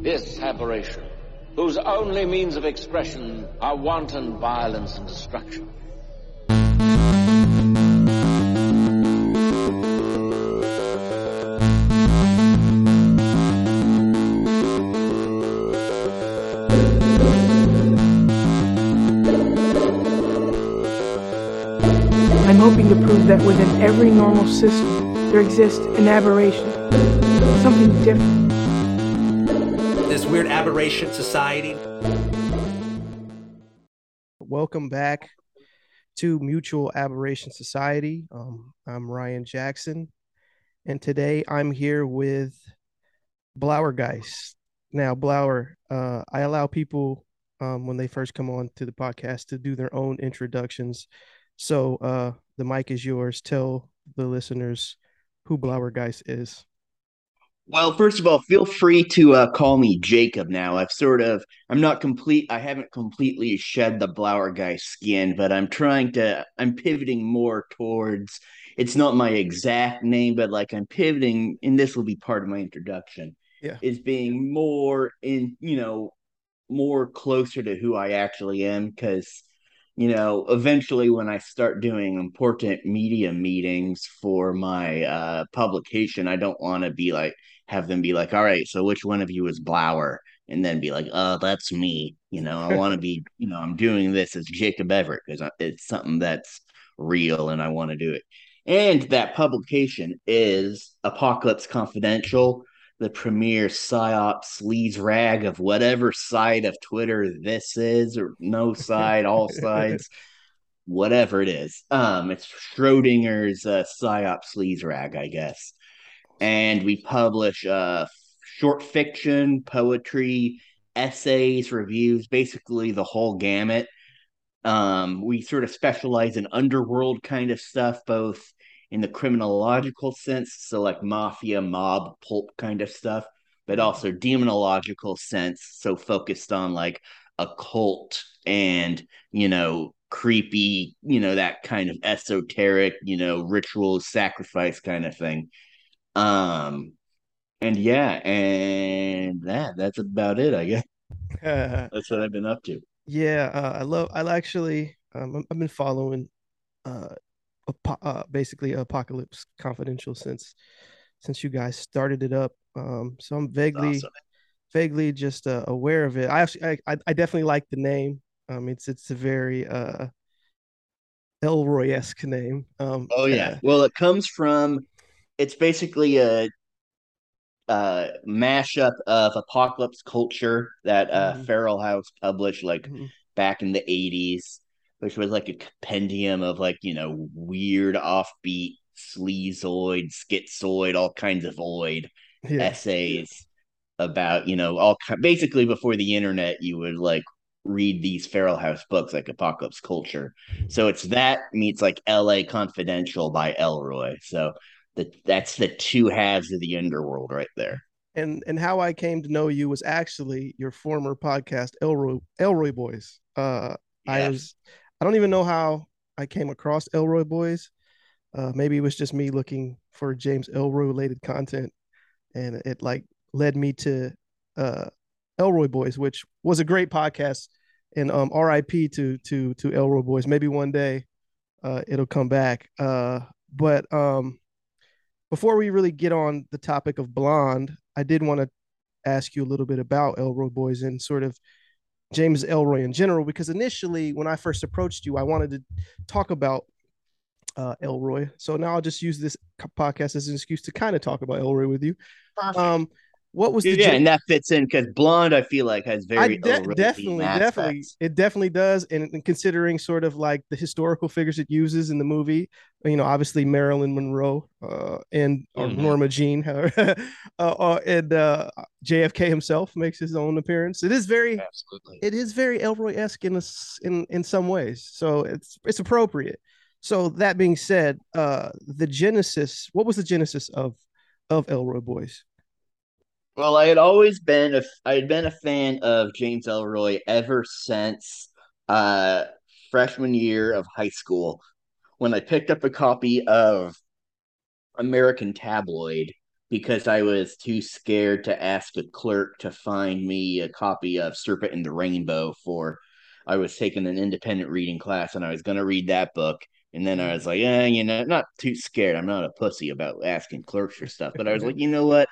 This aberration, whose only means of expression are wanton violence and destruction. I'm hoping to prove that within every normal system, there exists an aberration, something different. Weird aberration society. Welcome back to Mutual Aberration Society. Um, I'm Ryan Jackson, and today I'm here with Blauergeist. Now, Blauer, uh, I allow people um, when they first come on to the podcast to do their own introductions. So uh, the mic is yours. Tell the listeners who Blauergeist is. Well, first of all, feel free to uh, call me Jacob now. I've sort of, I'm not complete, I haven't completely shed the Blauergeist skin, but I'm trying to, I'm pivoting more towards, it's not my exact name, but like I'm pivoting, and this will be part of my introduction, Yeah. is being more in, you know, more closer to who I actually am. Cause, you know, eventually when I start doing important media meetings for my uh, publication, I don't want to be like, have them be like, all right, so which one of you is Blauer? And then be like, oh, that's me. You know, I want to be, you know, I'm doing this as Jacob Everett because it's something that's real and I want to do it. And that publication is Apocalypse Confidential, the premier psyop sleaze rag of whatever side of Twitter this is, or no side, all sides, whatever it is. Um, it's Schrodinger's uh, psyop sleaze rag, I guess. And we publish uh short fiction, poetry, essays, reviews, basically the whole gamut. Um, we sort of specialize in underworld kind of stuff, both in the criminological sense, so like mafia, mob, pulp kind of stuff, but also demonological sense, so focused on like occult and, you know, creepy, you know, that kind of esoteric, you know, ritual sacrifice kind of thing. Um, and yeah, and that that's about it, I guess. That's what I've been up to. Yeah, uh, I love. I actually, um, I've been following, uh, uh, basically Apocalypse Confidential since since you guys started it up. Um, so I'm vaguely Awesome. vaguely just uh, aware of it. I actually, I, I I definitely like the name. Um, it's it's a very uh Ellroy esque name. Um, Oh yeah. uh, Well, it comes from it's basically a uh mashup of apocalypse culture that uh Mhm. Feral House published like mhm. back in the 80s, which was like a compendium of like, you know, weird offbeat, sleazoid, schizoid, all kinds of void yeah, essays about, you know, all basically before the internet you would like read these Feral House books like Apocalypse Culture. So it's that meets like LA Confidential by Ellroy. So the, that's the two halves of the underworld right there. and and how I came to know you was actually your former podcast, Ellroy Ellroy Boys. Uh, I was I don't even know how I came across Ellroy Boys. Uh, maybe it was just me looking for James Ellroy related content, and it like led me to uh, Ellroy Boys, which was a great podcast. And um, R.I.P. to to to Ellroy Boys. Maybe one day uh, it'll come back. Uh, but um, before we really get on the topic of Blonde, I did want to ask you a little bit about Ellroy Boys and sort of James Ellroy in general, because initially when I first approached you, I wanted to talk about uh, Ellroy. So now I'll just use this podcast as an excuse to kind of talk about Ellroy with you. Um, what was the yeah, and that fits in because Blonde, I feel like, has very de- definitely, definitely, it definitely does. And, and considering sort of like the historical figures it uses in the movie, you know, obviously Marilyn Monroe uh, and or Mhm. Norma Jean, uh, uh, and uh, JFK himself makes his own appearance. It is very, Absolutely. it is very Ellroy esque in a in in some ways. So it's it's appropriate. So that being said, uh, the genesis. What was the genesis of of Ellroy Boys? Well, I had always been a I had been a fan of James Ellroy ever since uh freshman year of high school when I picked up a copy of American Tabloid because I was too scared to ask a clerk to find me a copy of Serpent and the Rainbow for I was taking an independent reading class and I was going to read that book. And then I was like, yeah, you know, not too scared. I'm not a pussy about asking clerks for stuff. But I was like, you know what?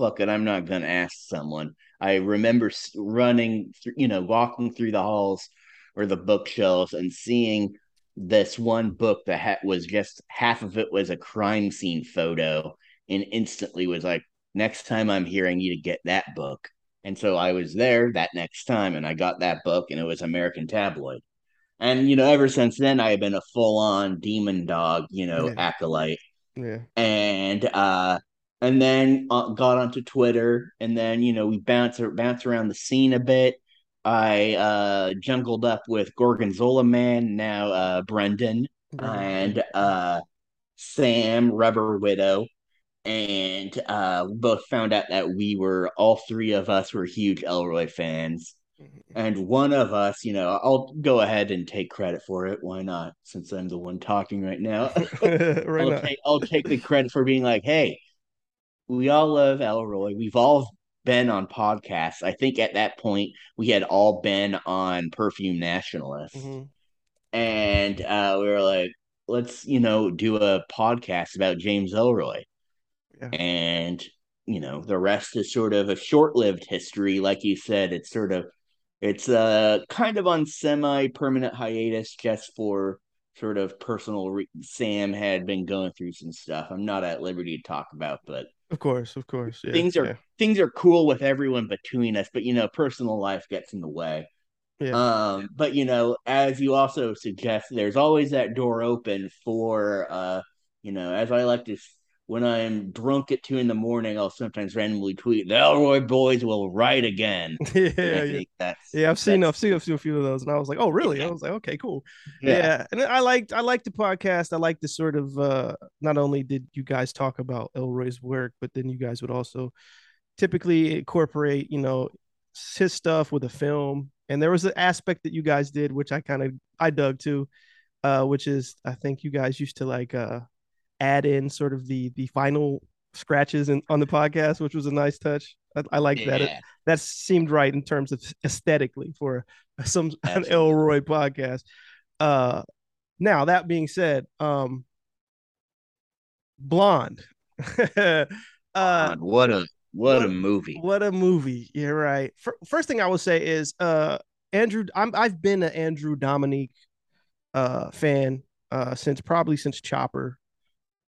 Fuck it. I'm not going to ask someone. I remember running, through, you know, walking through the halls or the bookshelves and seeing this one book that ha- was just half of it was a crime scene photo and instantly was like, next time I'm here, I need to get that book. And so I was there that next time and I got that book and it was American Tabloid. And, you know, ever since then, I have been a full on demon dog, you know, Yeah. acolyte. Yeah. And, uh, and then uh, got onto Twitter, and then you know we bounce bounce around the scene a bit. I uh, jungled up with Gorgonzola Man, now uh, Brendan, and uh, Sam Rubber Widow, and uh, we both found out that we were all three of us were huge Ellroy fans, and one of us, you know, I'll go ahead and take credit for it. Why not? Since I'm the one talking right now, right I'll now. take I'll take the credit for being like, hey, we all love Ellroy. We've all been on podcasts. I think at that point we had all been on Perfume Nationalist, Mhm. and uh, we were like, let's you know do a podcast about James Ellroy, Yeah. and you know the rest is sort of a short-lived history, like you said. It's sort of it's uh kind of on semi-permanent hiatus just for sort of personal re- Sam had been going through some stuff. I'm not at liberty to talk about, but Of course, of course. Yeah, things are yeah, things are cool with everyone between us, but you know, personal life gets in the way. yeah. Um, but you know, as you also suggest, there's always that door open for uh, you know, as I like to when I'm drunk at two in the morning, I'll sometimes randomly tweet, "The Ellroy boys will write again." yeah, And I yeah. think that's Yeah, I've seen I've seen a few, a few of those, and I was like, oh, really? I was like, okay, cool. Yeah. and I liked I liked the podcast. I liked the sort of uh not only did you guys talk about Ellroy's work, but then you guys would also typically incorporate, you know, his stuff with a film. And there was an aspect that you guys did, which I kind of I dug too, uh, which is I think you guys used to like uh add in sort of the the final scratches in, on the podcast, which was a nice touch. I, I like that. Yeah. That seemed right in terms of aesthetically for some an Ellroy podcast. Uh, now that being said, um, Blonde. uh, God, what a what a movie. what a movie! You're right. Fir- First thing I will say is, uh, Andrew. I'm I've been an Andrew Dominik uh fan uh since probably since Chopper.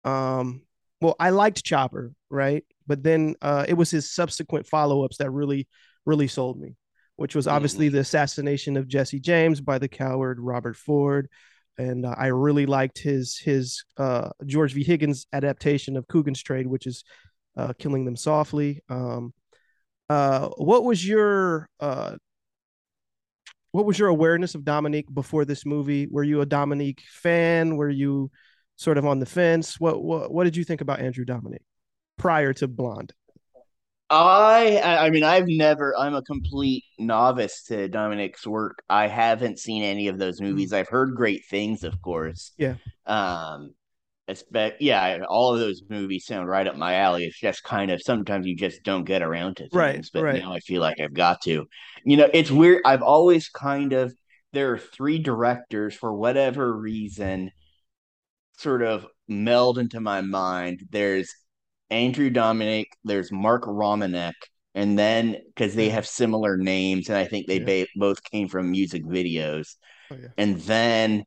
Um, well, I liked Chopper, right? But then uh, it was his subsequent follow-ups that really, really sold me, which was obviously the assassination of Jesse James by the coward Robert Ford, and uh, I really liked his his uh, George V. Higgins adaptation of Cogan's Trade, which is uh, killing them softly. Um, uh, what was your uh, what was your awareness of Dominik before this movie? Were you a Dominik fan? Were you sort of on the fence? What what what did you think about Andrew Dominik prior to Blonde? I I mean I've never I'm a complete novice to Dominik's work. I haven't seen any of those movies. I've heard great things, of course. Yeah. Um expect yeah, all of those movies sound right up my alley. It's just kind of sometimes you just don't get around to things. Right, but right. now I feel like I've got to. You know, it's weird. I've always kind of there are three directors for whatever reason sort of meld into my mind. There's Andrew Dominik, there's Mark Romanek, and then because they have similar names, and I think they Yeah. ba- both came from music videos. Oh yeah. And then,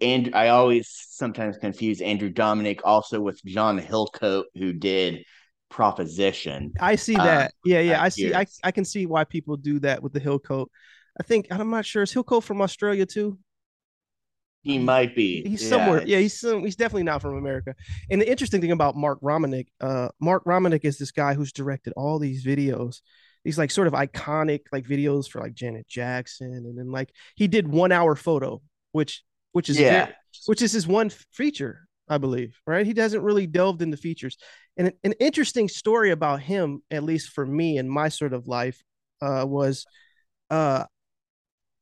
and I always sometimes confuse Andrew Dominik also with John Hillcoat, who did Proposition. I see Uh, that. yeah, yeah. I I see. I. I can see why people do that with the Hillcoat. I think I'm not sure. Is Hillcoat from Australia too? He might be. He's somewhere. Yeah, he's some, he's definitely not from America. And the interesting thing about Mark Romanek, uh, Mark Romanek is this guy who's directed all these videos, these like sort of iconic like videos for like Janet Jackson, and then like he did one hour photo, which which is Yeah. very- which is his one feature, I believe. Right? He doesn't really delved into features. And an, an interesting story about him, at least for me in my sort of life, uh, was uh,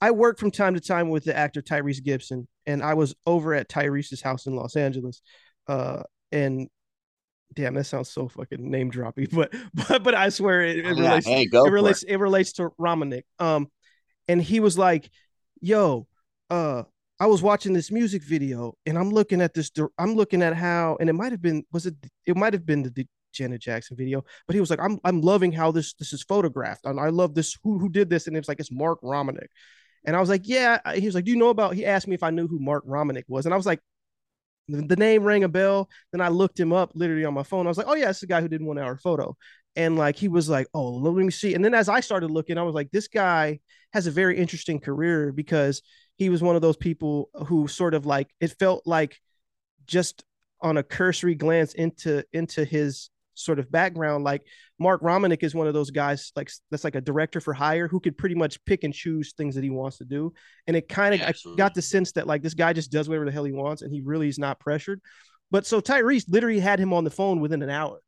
I worked from time to time with the actor Tyrese Gibson, and I was over at Tyrese's house in Los Angeles. Uh, and damn, that sounds so fucking name droppy, but but but I swear it, it Yeah, relates. hey, go it relates. It. relates to Romanek. Um, and he was like, "Yo, uh, I was watching this music video, and I'm looking at this. I'm looking at how, and it might have been was it? It might have been the, the Janet Jackson video, but he was like, I'm I'm loving how this this is photographed, and I love this. Who who did this? And it's like it's Mark Romanek, and I was like, yeah. He was like, do you know about? He asked me if I knew who Mark Romanek was, and I was like. The name rang a bell. Then I looked him up literally on my phone. I was like, oh, yeah, it's the guy who did one hour photo. And like, he was like, oh, let me see. And then as I started looking, I was like, this guy has a very interesting career because he was one of those people who sort of like, it felt like just on a cursory glance into into his sort of background like mark romanek is one of those guys like that's like a director for hire who could pretty much pick and choose things that he wants to do. And it kind of Yeah, i got the sense that like this guy just does whatever the hell he wants and he really is not pressured. But so tyrese literally had him on the phone within an hour.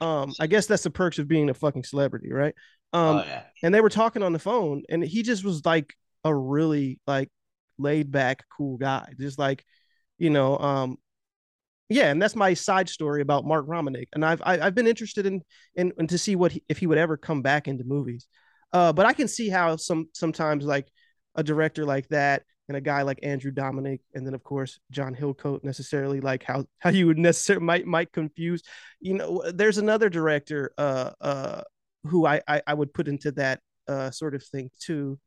Um i guess that's the perks of being a fucking celebrity right? Um oh yeah. and they were talking on the phone and he just was like a really like laid back cool guy. Just like you know um yeah and that's my side story about mark romanek and i've I, i've been interested in in, in to see what he, if he would ever come back into movies. Uh but i can see how some sometimes like a director like that and a guy like andrew dominik and then of course john hillcoat necessarily like how how you would necessarily might might confuse you know there's another director uh uh who i i, I would put into that uh sort of thing too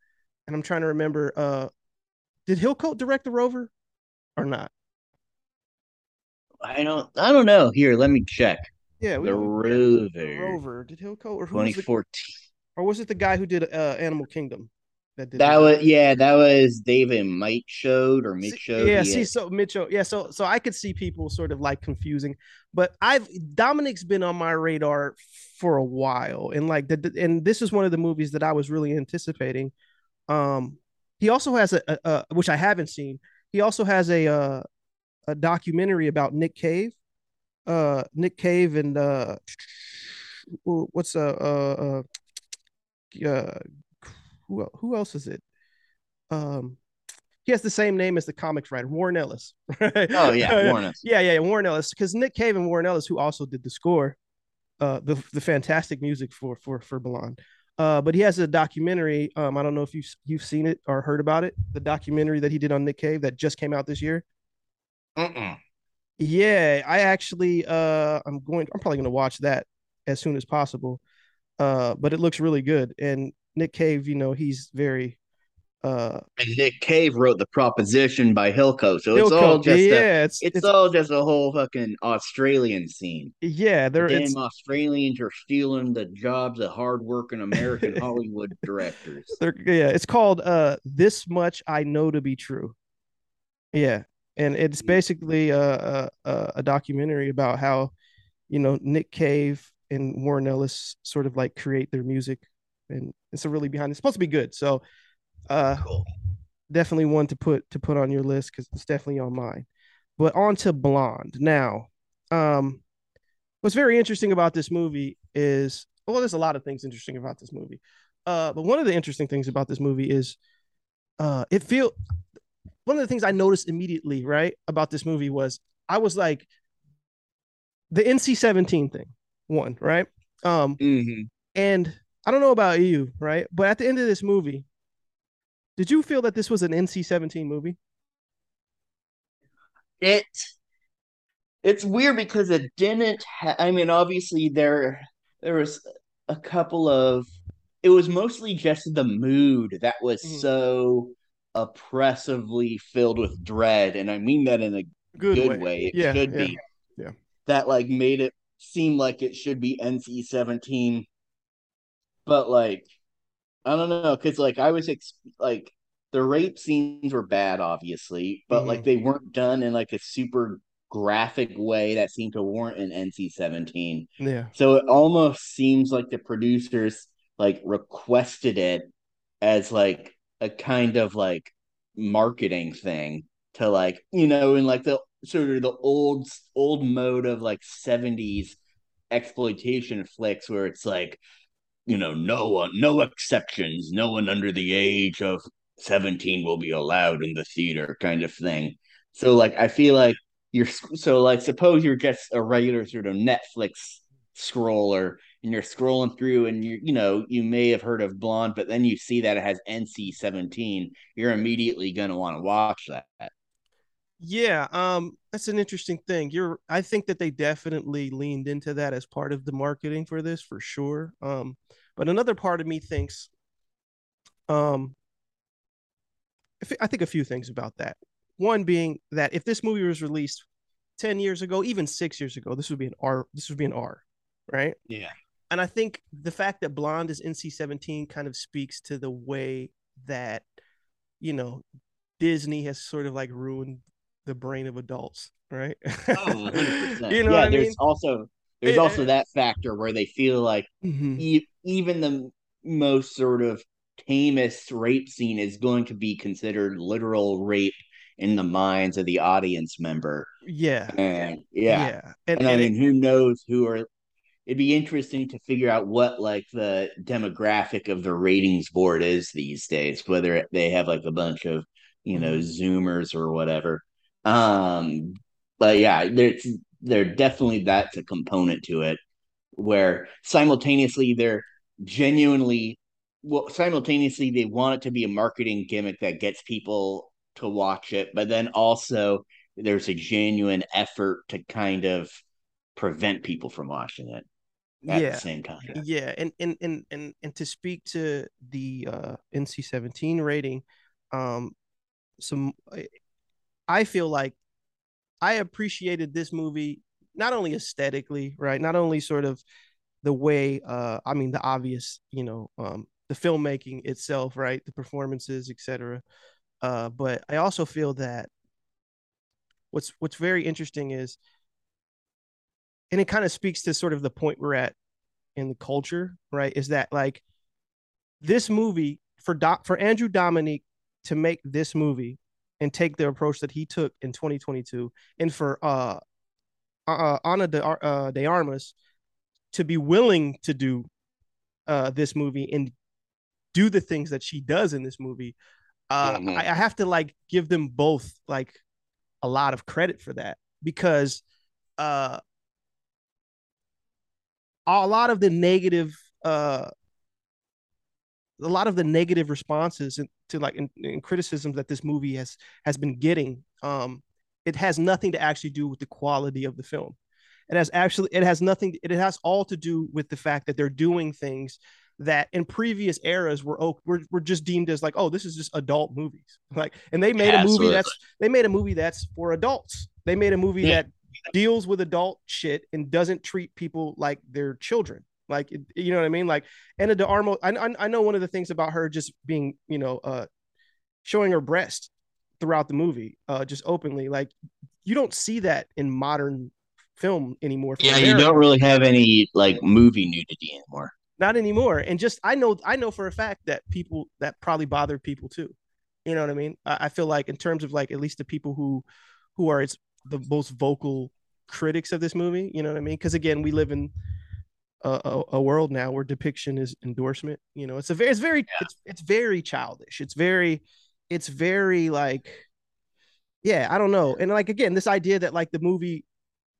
and i'm trying to remember uh did hillcoat direct the rover or not I don't. I don't know. Here, let me check. yeah we The the Rover, rover did hillcoat or who was 2014. or was it the guy who did uh animal kingdom that did That was yeah. That was David Michôd or Michôd. Yeah, see, so Mitchell, yeah, so so I could see people sort of like confusing, but I've Dominik's been on my radar for a while, and like the and this is one of the movies that I was really anticipating. Um, he also has a, a, a which I haven't seen. He also has a uh, a documentary about Nick Cave, uh, Nick Cave and uh, what's uh uh uh, who who else is it? Um, he has the same name as the comics writer Warren Ellis. Right? Oh yeah, Warren. Ellis. yeah, yeah, Warren Ellis, because Nick Cave and Warren Ellis, who also did the score, uh, the the fantastic music for for for Blonde. Uh, but he has a documentary. Um, I don't know if you've you've seen it or heard about it. The documentary that he did on Nick Cave that just came out this year. Mm-mm. Yeah, I actually uh I'm going I'm probably gonna watch that as soon as possible. Uh, but it looks really good. And Nick Cave, you know, he's very uh And Nick Cave wrote the proposition by Hillcoat, so it's all just a, yeah, it's, it's, it's all just a whole fucking Australian scene. yeah, there Damn it's Australians are stealing the jobs of hardworking American Hollywood directors. They're, yeah, it's called uh "This Much I Know to Be True." Yeah, and it's basically a a, a documentary about how you know Nick Cave and Warren Ellis sort of like create their music, and it's a really behind. It's supposed to be good, so uh Cool. definitely one to put to put on your list because it's definitely on mine. But on to Blonde now. Um, what's very interesting about this movie is well, there's a lot of things interesting about this movie. Uh, but one of the interesting things about this movie is uh it feel one of the things I noticed immediately, right, about this movie was I was like the NC-17 thing, one, right? Um, Mhm. and I don't know about you, right? But at the end of this movie, did you feel that this was an NC-17 movie? It it's weird because it didn't ha- I mean obviously there there was a couple of it was mostly just the mood that was Mhm. so oppressively filled with dread and I mean that in a good, way. It Yeah, should yeah, be. yeah. That like made it seem like it should be NC seventeen, but like I don't know because like I was ex- like the rape scenes were bad, obviously, but Mhm. like they weren't done in like a super graphic way that seemed to warrant an NC seventeen. Yeah. So it almost seems like the producers like requested it as like a kind of like marketing thing to like you know in like the sort of the old old mode of like 70s exploitation flicks where it's like you know no one no exceptions no one under the age of 17 will be allowed in the theater kind of thing. So like i feel like you're so like suppose you're just a regular sort of Netflix scroller and you're scrolling through and you you know you may have heard of Blonde, but then you see that it has NC seventeen, you're immediately gonna want to watch that. Yeah, um, that's an interesting thing. You're I think that they definitely leaned into that as part of the marketing for this for sure. Um, but another part of me thinks um I think a few things about that. One being that if this movie was released 10 years ago, even 6 years ago, this would be an R this would be an R, right? Yeah. And I think the fact that Blonde is NC-17 kind of speaks to the way that you know Disney has sort of like ruined the brain of adults, right? Oh, you know, yeah. there's mean? also there's it, also that factor where they feel like mm-hmm. e- even the most sort of tamest rape scene is going to be considered literal rape in the minds of the audience member. Yeah. And yeah. yeah. And, and I mean, it, who knows who are it'd be interesting to figure out what like the demographic of the ratings board is these days, whether they have like a bunch of, you know, mm-hmm. zoomers or whatever. Um, but yeah, there's there definitely that's a component to it where simultaneously they're genuinely well simultaneously they want it to be a marketing gimmick that gets people to watch it, but then also there's a genuine effort to kind of prevent people from watching it at yeah. the same time. Yeah, and and and and and to speak to the uh NC-17 rating, um some I feel like I appreciated this movie not only aesthetically, right? Not only sort of the way uh I mean the obvious, you know, um the filmmaking itself, right? The performances, etc. Uh but I also feel that what's what's very interesting is and it kind of speaks to sort of the point we're at in the culture, right? Is that like this movie for Doc for Andrew Dominik to make this movie and take the approach that he took in 2022, and for uh, uh, uh Ana de, uh, de Armas to be willing to do uh, this movie and do the things that she does in this movie, uh, mm-hmm. I, I have to like give them both like a lot of credit for that because uh, a lot of the negative uh, a lot of the negative responses to like in, in criticisms that this movie has has been getting um it has nothing to actually do with the quality of the film it has actually it has nothing it has all to do with the fact that they're doing things that in previous eras were oh, were, were just deemed as like oh this is just adult movies like and they made yeah, a movie absolutely. that's they made a movie that's for adults they made a movie yeah. that deals with adult shit and doesn't treat people like they're children like, you know what I mean? Like Ana de Armas, I, I know one of the things about her just being, you know, uh, showing her breast throughout the movie, uh, just openly. Like, you don't see that in modern film anymore. Yeah, America. you don't really have any like movie nudity anymore. Not anymore. And just I know I know for a fact that people that probably bothered people too. You know what I mean? I, I feel like in terms of like at least the people who who are its the most vocal critics of this movie. You know what I mean? Because again, we live in a, a, world now where depiction is endorsement. You know, it's a very, it's very, yeah. it's it's very childish. It's very, it's very like, yeah, I don't know. And like again, this idea that like the movie,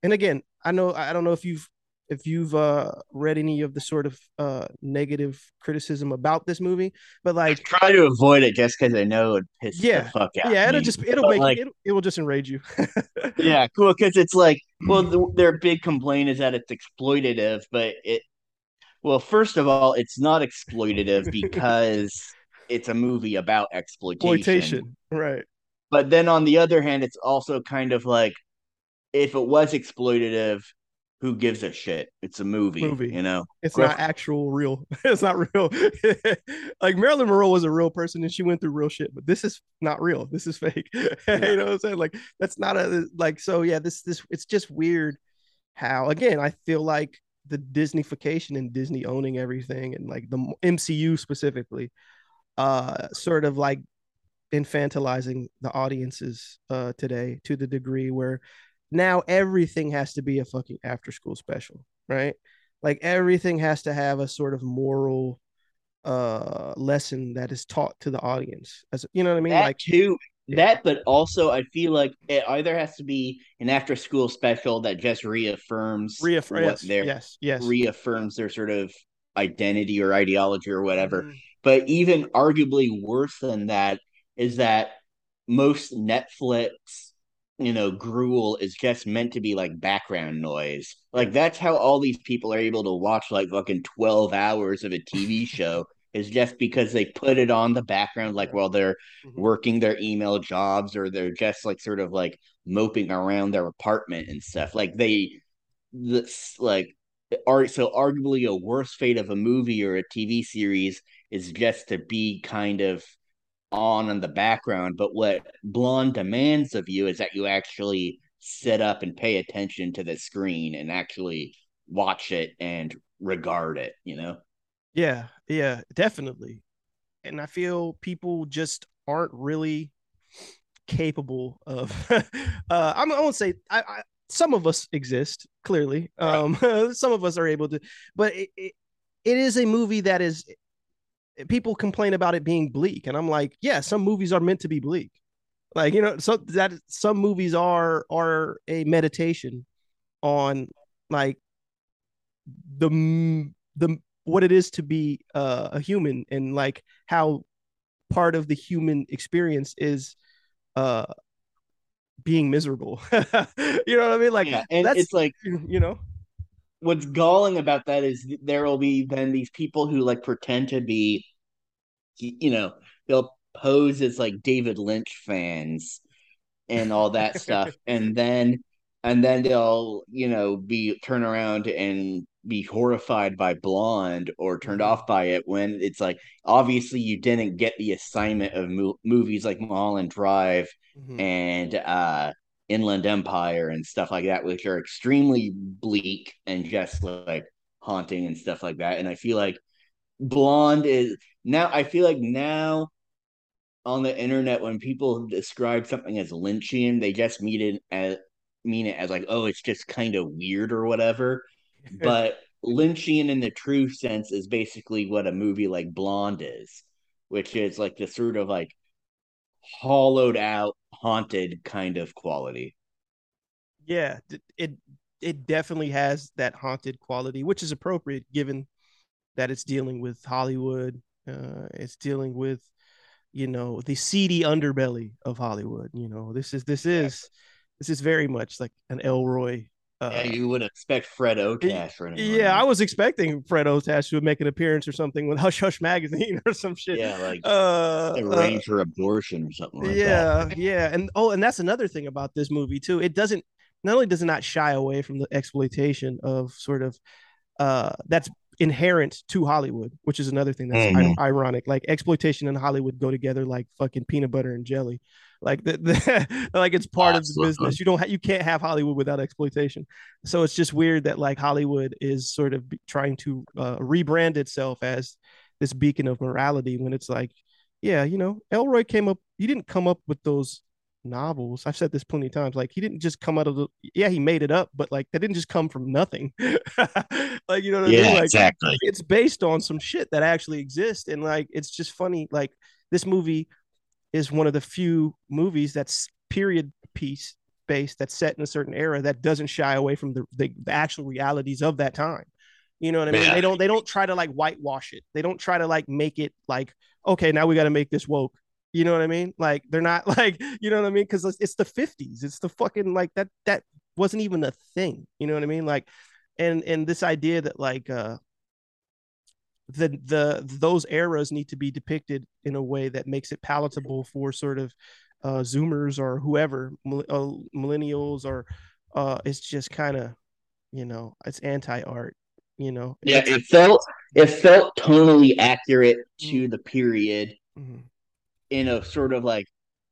and again, I know I don't know if you've if you've uh read any of the sort of uh negative criticism about this movie but like I try to avoid it just because i know it piss yeah. the fuck out yeah it'll just it'll but make like, it, it will just enrage you. Yeah cool because it's like well the, their big complaint is that it's exploitative but it well first of all it's not exploitative because it's a movie about exploitation. Exploitation right. But then on the other hand it's also kind of like if it was exploitative who gives a shit? It's a movie, movie. you know. It's not actual real. it's not real. like Marilyn Monroe was a real person and she went through real shit, but this is not real. This is fake. Yeah. you know what I'm saying? Like that's not a like so yeah, this this it's just weird how again, I feel like the Disneyfication and Disney owning everything and like the MCU specifically uh sort of like infantilizing the audiences uh today to the degree where now everything has to be a fucking after school special, right? Like everything has to have a sort of moral uh lesson that is taught to the audience. As you know what I mean? That like too that, but also I feel like it either has to be an after school special that just reaffirms Reaffirm, what yes, their yes, yes. reaffirms their sort of identity or ideology or whatever. Mhm. But even arguably worse than that is that most Netflix, you know, gruel is just meant to be like background noise. Like that's how all these people are able to watch like fucking 12 hours of a TV show is just because they put it on the background like while they're Mhm. working their email jobs or they're just like sort of like moping around their apartment and stuff. Like they this like are so arguably a worse fate of a movie or a TV series is just to be kind of on in the background. But what Blonde demands of you is that you actually sit up and pay attention to the screen and actually watch it and regard it, you know? Yeah, yeah, definitely. And I feel people just aren't really capable of uh I'm, I won't say I, I some of us exist clearly um some of us are able to but it, it, it is a movie that is people complain about it being bleak and i'm like yeah some movies are meant to be bleak. Like you know so that some movies are are a meditation on like the the what it is to be uh, a human and like how part of the human experience is uh being miserable. You know what i mean? Like yeah, and that's it's like you know what's galling about that is there will be then these people who like pretend to be you know they'll pose as like david lynch fans and all that stuff and then and then they'll you know be turn around and be horrified by blonde or turned Mhm. off by it when it's like obviously you didn't get the assignment of mo- movies like mulholland drive Mhm. and uh inland empire and stuff like that which are extremely bleak and just like haunting and stuff like that. And i feel like blonde is now i feel like now on the internet when people describe something as lynchian they just mean it as mean it as like oh it's just kind of weird or whatever. But lynchian in the true sense is basically what a movie like blonde is which is like the sort of like hollowed out haunted kind of quality. Yeah it it definitely has that haunted quality which is appropriate given that it's dealing with hollywood uh it's dealing with you know the seedy underbelly of hollywood you know this is this is this is very much like an ellroy uh, yeah you would expect fred otash or anything yeah i was expecting fred otash to make an appearance or something with hush hush magazine or some shit. Yeah like uh, uh arrange for abortion or something like yeah that yeah and oh and that's another thing about this movie too. It doesn't not only does it not shy away from the exploitation of sort of uh that's inherent to hollywood which is another thing that's Mhm. i- ironic like exploitation and hollywood go together like fucking peanut butter and jelly like the, the like it's part of the business you don't ha- you can't have hollywood without exploitation so it's just weird that like hollywood is sort of trying to uh, rebrand itself as this beacon of morality when it's like yeah, you know, Ellroy came up. He didn't come up with those novels. I've said this plenty of times. Like he didn't just come out of the. Yeah, he made it up, but like that didn't just come from nothing. like you know what I mean? Like exactly it's based on some shit that actually exists, and like it's just funny. Like this movie is one of the few movies that's period piece based that's set in a certain era that doesn't shy away from the the, the actual realities of that time. You know what I mean? Yeah. They don't they don't try to like whitewash it. They don't try to like make it like okay, now we got to make this woke. You know what I mean? Like they're not like you know what I mean because it's, the 50s. It's the fucking like that that wasn't even a thing. You know what I mean? Like and and this idea that like uh the the those eras need to be depicted in a way that makes it palatable for sort of uh zoomers or whoever uh, millennials or uh it's just kind of you know it's anti-art you know yeah it felt it felt tonally accurate to the period Mhm. In a sort of like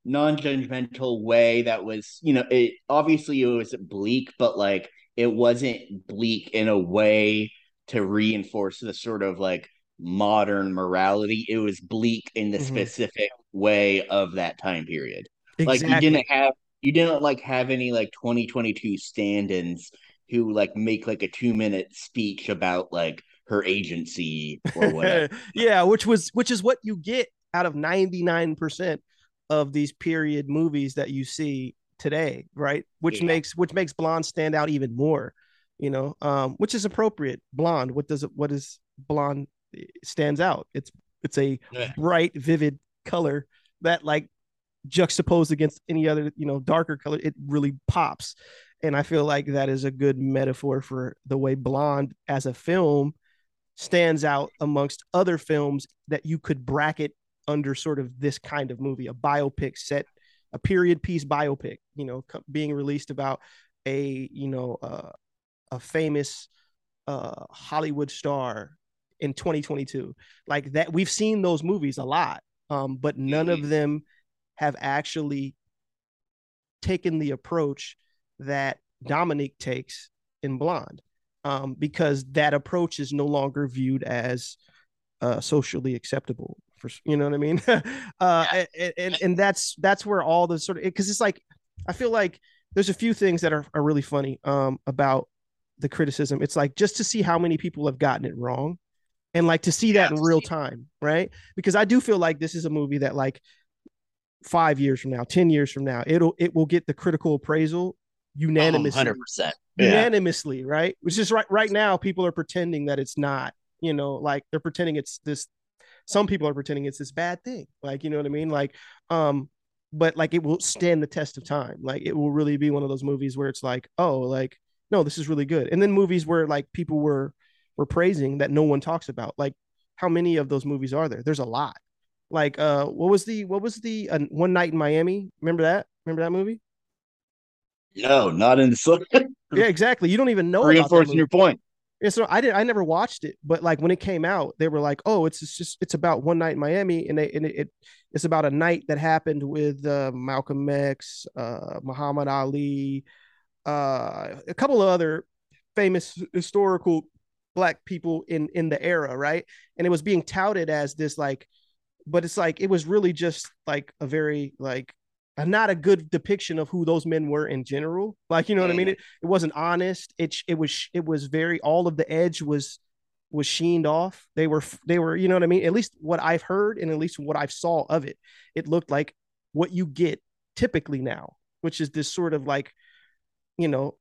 non-judgmental way that was you know it obviously it was bleak but like it wasn't bleak in a way to reinforce the sort of like modern morality. It was bleak in the Mhm. specific way of that time period. Like you didn't have you didn't like have any like 2022 stand-ins who like make like a two minute speech about like her agency or whatever. Yeah, which was which is what you get out of 99% of these period movies that you see today, right? Which Yeah. makes which makes Blonde stand out even more, you know, um, which is appropriate. Blonde, what does it what is blonde stands out? It's it's a Yeah. bright, vivid color that like juxtaposed against any other, you know, darker color, it really pops. And I feel like that is a good metaphor for the way Blonde as a film stands out amongst other films that you could bracket under sort of this kind of movie, a biopic set, a period piece biopic, you know, being released about a, you know, uh, a famous uh, Hollywood star in 2022. Like that, we've seen those movies a lot, um, but none of them have actually taken the approach that Dominik takes in Blonde, um, because that approach is no longer viewed as uh, socially acceptable. For you know what I mean? uh, and, and and that's that's where all the sort of because it's like I feel like there's a few things that are, are really funny um, about the criticism. It's like just to see how many people have gotten it wrong and like to see that in real time, right? Because I do feel like this is a movie that like five years from now, 10 years from now, it'll it will get the critical appraisal unanimously. hundred percent. Yeah. Unanimously, right? Which is right right now, people are pretending that it's not, you know, like they're pretending it's this some people are pretending it's this bad thing. Like, you know what I mean? Like, um, but like it will stand the test of time. Like it will really be one of those movies where it's like, oh, like, no, this is really good. And then movies where like people were were praising that no one talks about. Like, how many of those movies are there? There's a lot. Like, uh, what was the what was the uh, one night in Miami? Remember that? Remember that movie? No, not in the Yeah, exactly. You don't even know. reinforcing your point. Yeah, so I did. I never watched it, but like when it came out, they were like, "Oh, it's just it's about one night in Miami, and, they, and it, it it's about a night that happened with uh, Malcolm X, uh, Muhammad Ali, uh, a couple of other famous historical black people in in the era, right? And it was being touted as this like, but it's like it was really just like a very like not a good depiction of who those men were in general. Like you know what I mean? It, it wasn't honest. It it was it was very all of the edge was was sheened off. They were they were you know what I mean? At least what I've heard and at least what I've saw of it, it looked like what you get typically now, which is this sort of like, you know,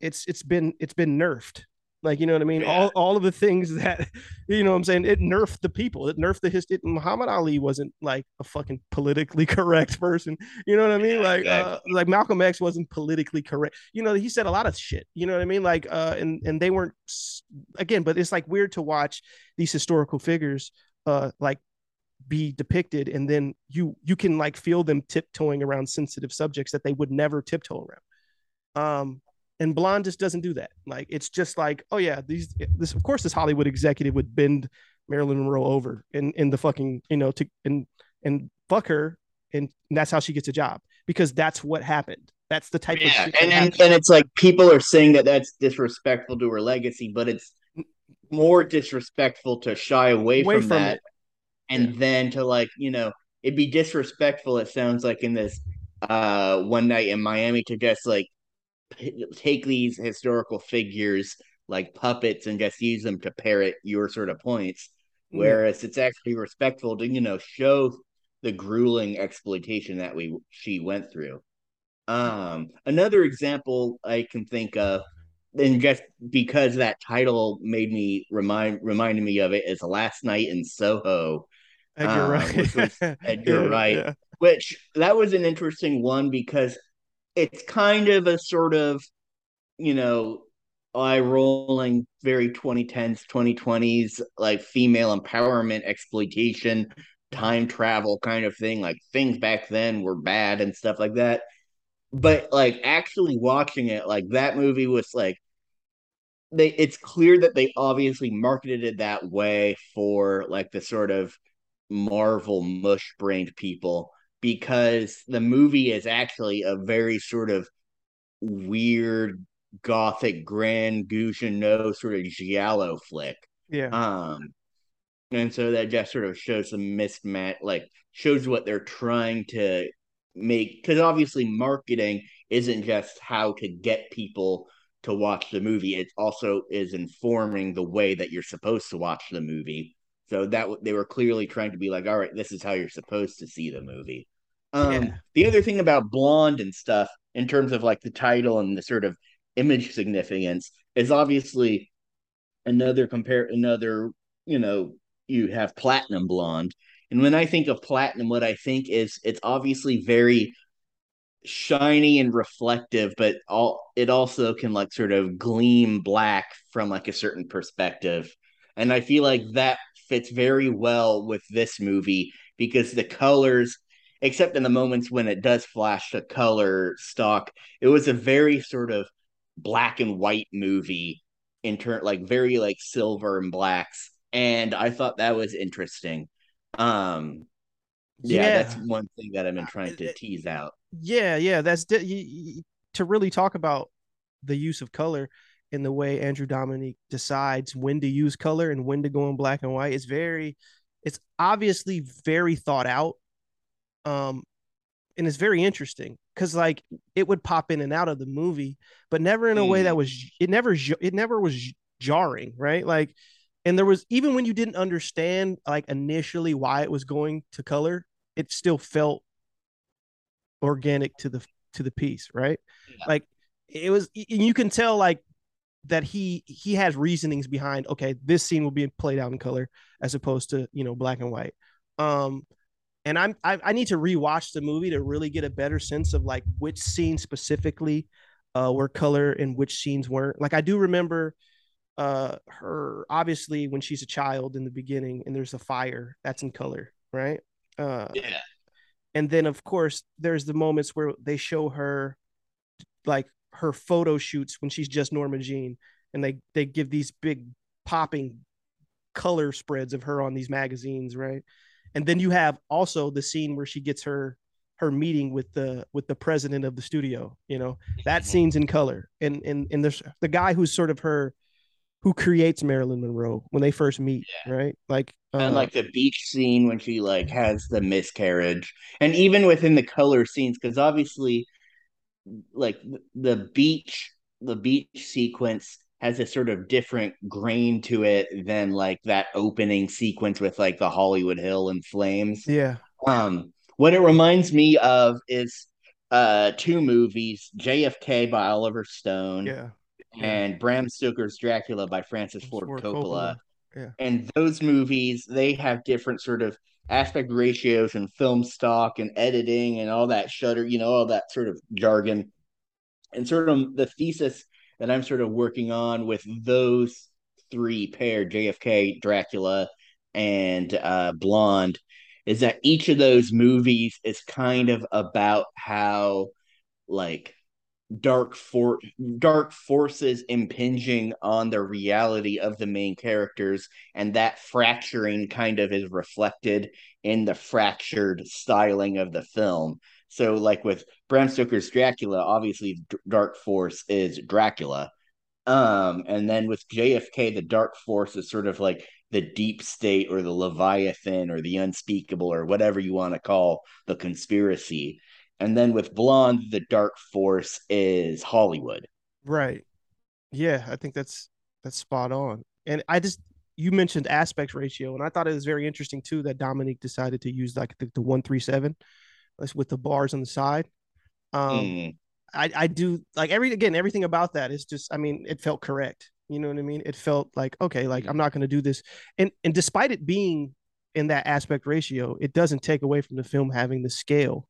it's it's been it's been nerfed. Like you know what I mean? Yeah. All all of the things that you know what I'm saying, it nerfed the people. It nerfed the history. Muhammad Ali wasn't like a fucking politically correct person. You know what I mean? Yeah, like exactly. uh, like Malcolm X wasn't politically correct. You know, he said a lot of shit. You know what I mean? Like uh and and they weren't again, but it's like weird to watch these historical figures uh like be depicted and then you you can like feel them tiptoeing around sensitive subjects that they would never tiptoe around. Um and Blonde just doesn't do that. Like it's just like, oh yeah, these this of course this Hollywood executive would bend Marilyn Monroe over in in the fucking you know to and and fuck her and that's how she gets a job because that's what happened. That's the type of Yeah, shit and, and and it's like people are saying that that's disrespectful to her legacy, but it's more disrespectful to shy away, Away from, from that, it. and then to like you know it'd be disrespectful. It sounds like in this uh one night in Miami to just like p- take these historical figures like puppets and just use them to parrot your sort of points, Yeah. whereas it's actually respectful to you know show the grueling exploitation that we she went through. Um, another example I can think of, and just because that title made me remind reminded me of it, is Last Night in Soho, Edgar uh, Wright. Edgar Yeah, Wright. yeah. which that was an interesting one because it's kind of a sort of, you know, eye rolling, very 2010s, 2020s, like female empowerment exploitation, time travel kind of thing. Like things back then were bad and stuff like that. But like actually watching it, like that movie was like they it's clear that they obviously marketed it that way for like the sort of Marvel mush brained people because the movie is actually a very sort of weird gothic grand Guignol sort of giallo flick. Yeah. Um and so that just sort of shows some mismatch like shows what they're trying to make because obviously marketing isn't just how to get people to watch the movie it also is informing the way that you're supposed to watch the movie so that they were clearly trying to be like all right this is how you're supposed to see the movie Um, Yeah. the other thing about blonde and stuff, in terms of like the title and the sort of image significance, is obviously another compare another. You know, you have platinum blonde, and when I think of platinum, what I think is it's obviously very shiny and reflective, but all it also can like sort of gleam black from like a certain perspective. And I feel like that fits very well with this movie because the colors, except in the moments when it does flash to color stock, it was a very sort of black and white movie in turn like very like silver and blacks. And I thought that was interesting. Um yeah, Yeah. that's one thing that I've been trying to tease out. Yeah, yeah, that's di- to really talk about the use of color in the way Andrew Dominik decides when to use color and when to go in black and white. It's very, it's obviously very thought out, um, and it's very interesting because like it would pop in and out of the movie, but never in a way that Mm. was it never it never was jarring, right? Like, and there was even when you didn't understand like initially why it was going to color, it still felt organic to the to the piece, right? Yeah. Like it was and you can tell like that he he has reasonings behind okay, this scene will be played out in color as opposed to, you know, black and white. Um and I'm I, I need to rewatch the movie to really get a better sense of like which scenes specifically uh were color and which scenes weren't. Like I do remember uh her obviously when she's a child in the beginning and there's a fire that's in color, right? Uh Yeah. and then of course there's the moments where they show her like her photo shoots when she's just Norma Jean and they they give these big popping color spreads of her on these magazines right and then you have also the scene where she gets her her meeting with the with the president of the studio you know that Mhm. scene's in color. And and and there's the guy who's sort of her who creates Marilyn Monroe when they first meet right? Like and uh, like the beach scene when she like has the miscarriage. And even within the color scenes because obviously like the beach the beach sequence has a sort of different grain to it than like that opening sequence with like the hollywood hill and flames. Yeah. Um what it reminds me of is uh two movies jfk by oliver stone yeah. And bram stoker's dracula by francis ford, Ford coppola. Yeah. And those movies they have different sort of aspect ratios and film stock and editing and all that shutter you know all that sort of jargon. And sort of the thesis that i'm sort of working on with those three pair jfk dracula and uh blonde is that each of those movies is kind of about how like dark for dark forces impinging on the reality of the main characters and that fracturing kind of is reflected in the fractured styling of the film so like with bram stoker's dracula obviously dark force is dracula um and then with jfk the dark force is sort of like the deep state or the leviathan or the unspeakable or whatever you want to call the conspiracy and then with blonde the dark force is hollywood Right. Yeah, I think that's that's spot on. And I just you mentioned aspect ratio, and I thought it was very interesting too that Dominik decided to use like the, the one three seven, with the bars on the side. Um, Mm, I I do like every again everything about that is just I mean it felt correct. You know what I mean? It felt like okay, like I'm not going to do this, and and despite it being in that aspect ratio, it doesn't take away from the film having the scale,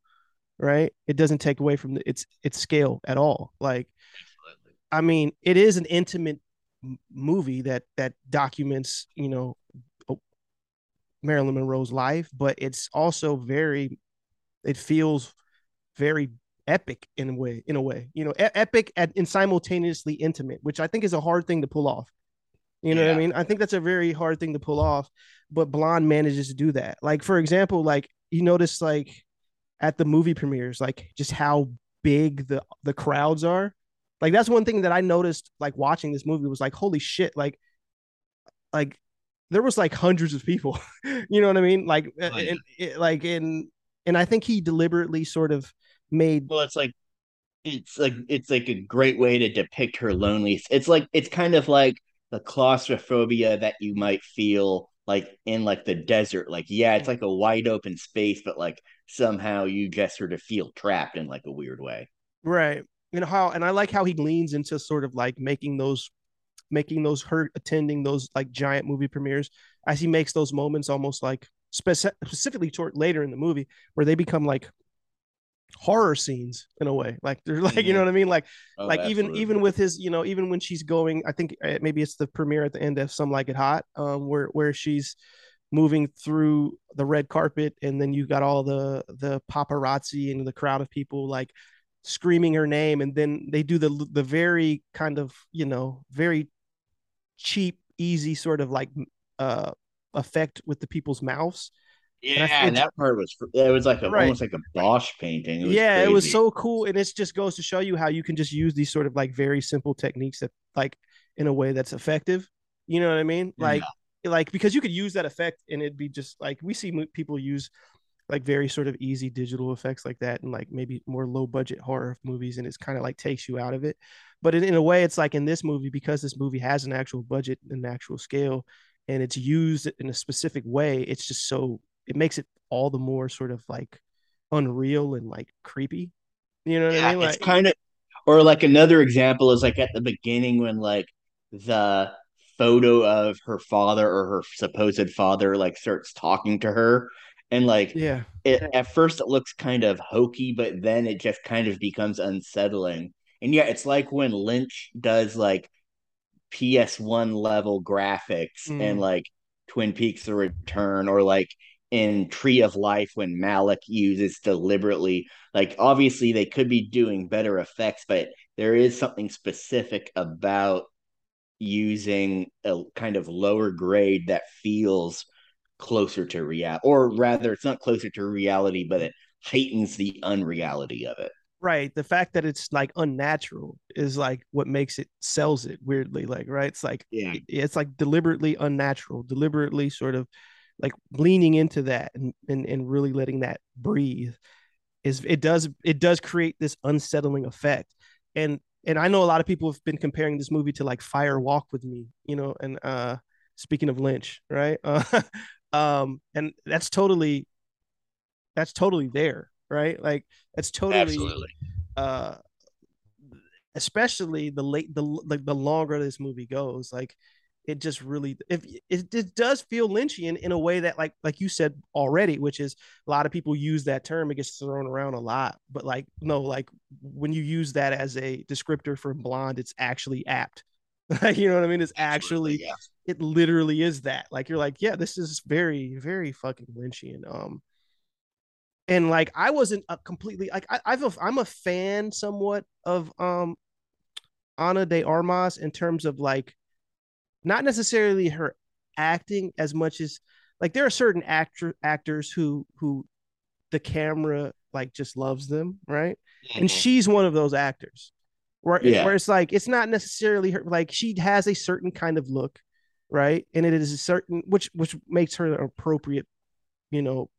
right? It doesn't take away from the, its its scale at all. Like I mean, it is an intimate m- movie that that documents, you know, Marilyn Monroe's life, but it's also very, it feels very epic in a way, in a way, you know, epic and, and simultaneously intimate, which I think is a hard thing to pull off. You know what I mean? I think that's a very hard thing to pull off, but Blonde manages to do that. Like, for example, like you notice like at the movie premieres, like just how big the the crowds are. Like that's one thing that I noticed like watching this movie was like, holy shit, like like there was like hundreds of people. you know what I mean? Like Oh, yeah. it, like in and I think he deliberately sort of made well it's like it's like it's like a great way to depict her loneliness it's like it's kind of like the claustrophobia that you might feel like in like the desert. Like, yeah, it's like a wide open space, but like somehow you just sort of feel trapped in like a weird way. Right. Know how, and I like how he leans into sort of like making those, making those her attending those like giant movie premieres as he makes those moments almost like speci- specifically toward later in the movie where they become like horror scenes in a way. Like they're like you know what i mean? Like Oh, like even absolutely. even with his you know even when she's going i think uh, maybe it's the premiere at the end of some like it hot um where where she's moving through the red carpet and then you got all the the paparazzi and the crowd of people like screaming her name and then they do the the very kind of you know very cheap easy sort of like uh effect with the people's mouths yeah, I- and that part was it was like a Right. almost like a Bosch painting. It was yeah, it was so cool, and it just goes to show you how you can just use these sort of like very simple techniques that like in a way that's effective. You know what I mean? Like, like because you could use that effect and it'd be just like we see people use like very sort of easy digital effects like that and like maybe more low budget horror movies and it's kind of like takes you out of it but in, in a way it's like in this movie because this movie has an actual budget and an actual scale and it's used in a specific way it's just so it makes it all the more sort of like unreal and like creepy. You know what yeah, i mean? it's kind of or like another example is like at the beginning when like the photo of her father or her supposed father like starts talking to her and like yeah. it at first it looks kind of hokey but then it just kind of becomes unsettling. And yeah it's like when lynch does like ps1 level graphics Mm. and like twin peaks the return or like in tree of life when malick uses deliberately like obviously they could be doing better effects but there is something specific about using a kind of lower grade that feels closer to reality or rather it's not closer to reality but it heightens the unreality of it right the fact that it's like unnatural is like what makes it sells it weirdly like right? It's like yeah. it's like deliberately unnatural deliberately sort of like leaning into that and, and and really letting that breathe is it does it does create this unsettling effect. And and i know a lot of people have been comparing this movie to like fire walk with me you know and uh speaking of lynch right? Uh, um and that's totally that's totally there right? Like that's totally uh especially the late the like the longer this movie goes like it just really if it, it does feel lynchian in a way that like like you said already which is a lot of people use that term it gets thrown around a lot but like no like when you use that as a descriptor for blonde it's actually apt. You know what i mean? It's actually yeah. it literally is that. Like you're like yeah this is very very fucking lynchian. Um and like i wasn't a completely like I, i've a, i'm a fan somewhat of um ana de armas in terms of like not necessarily her acting as much as like there are certain actor actors who who the camera like just loves them right? And she's one of those actors where, Yeah. where it's like it's not necessarily her like she has a certain kind of look right? And it is a certain which which makes her an appropriate you know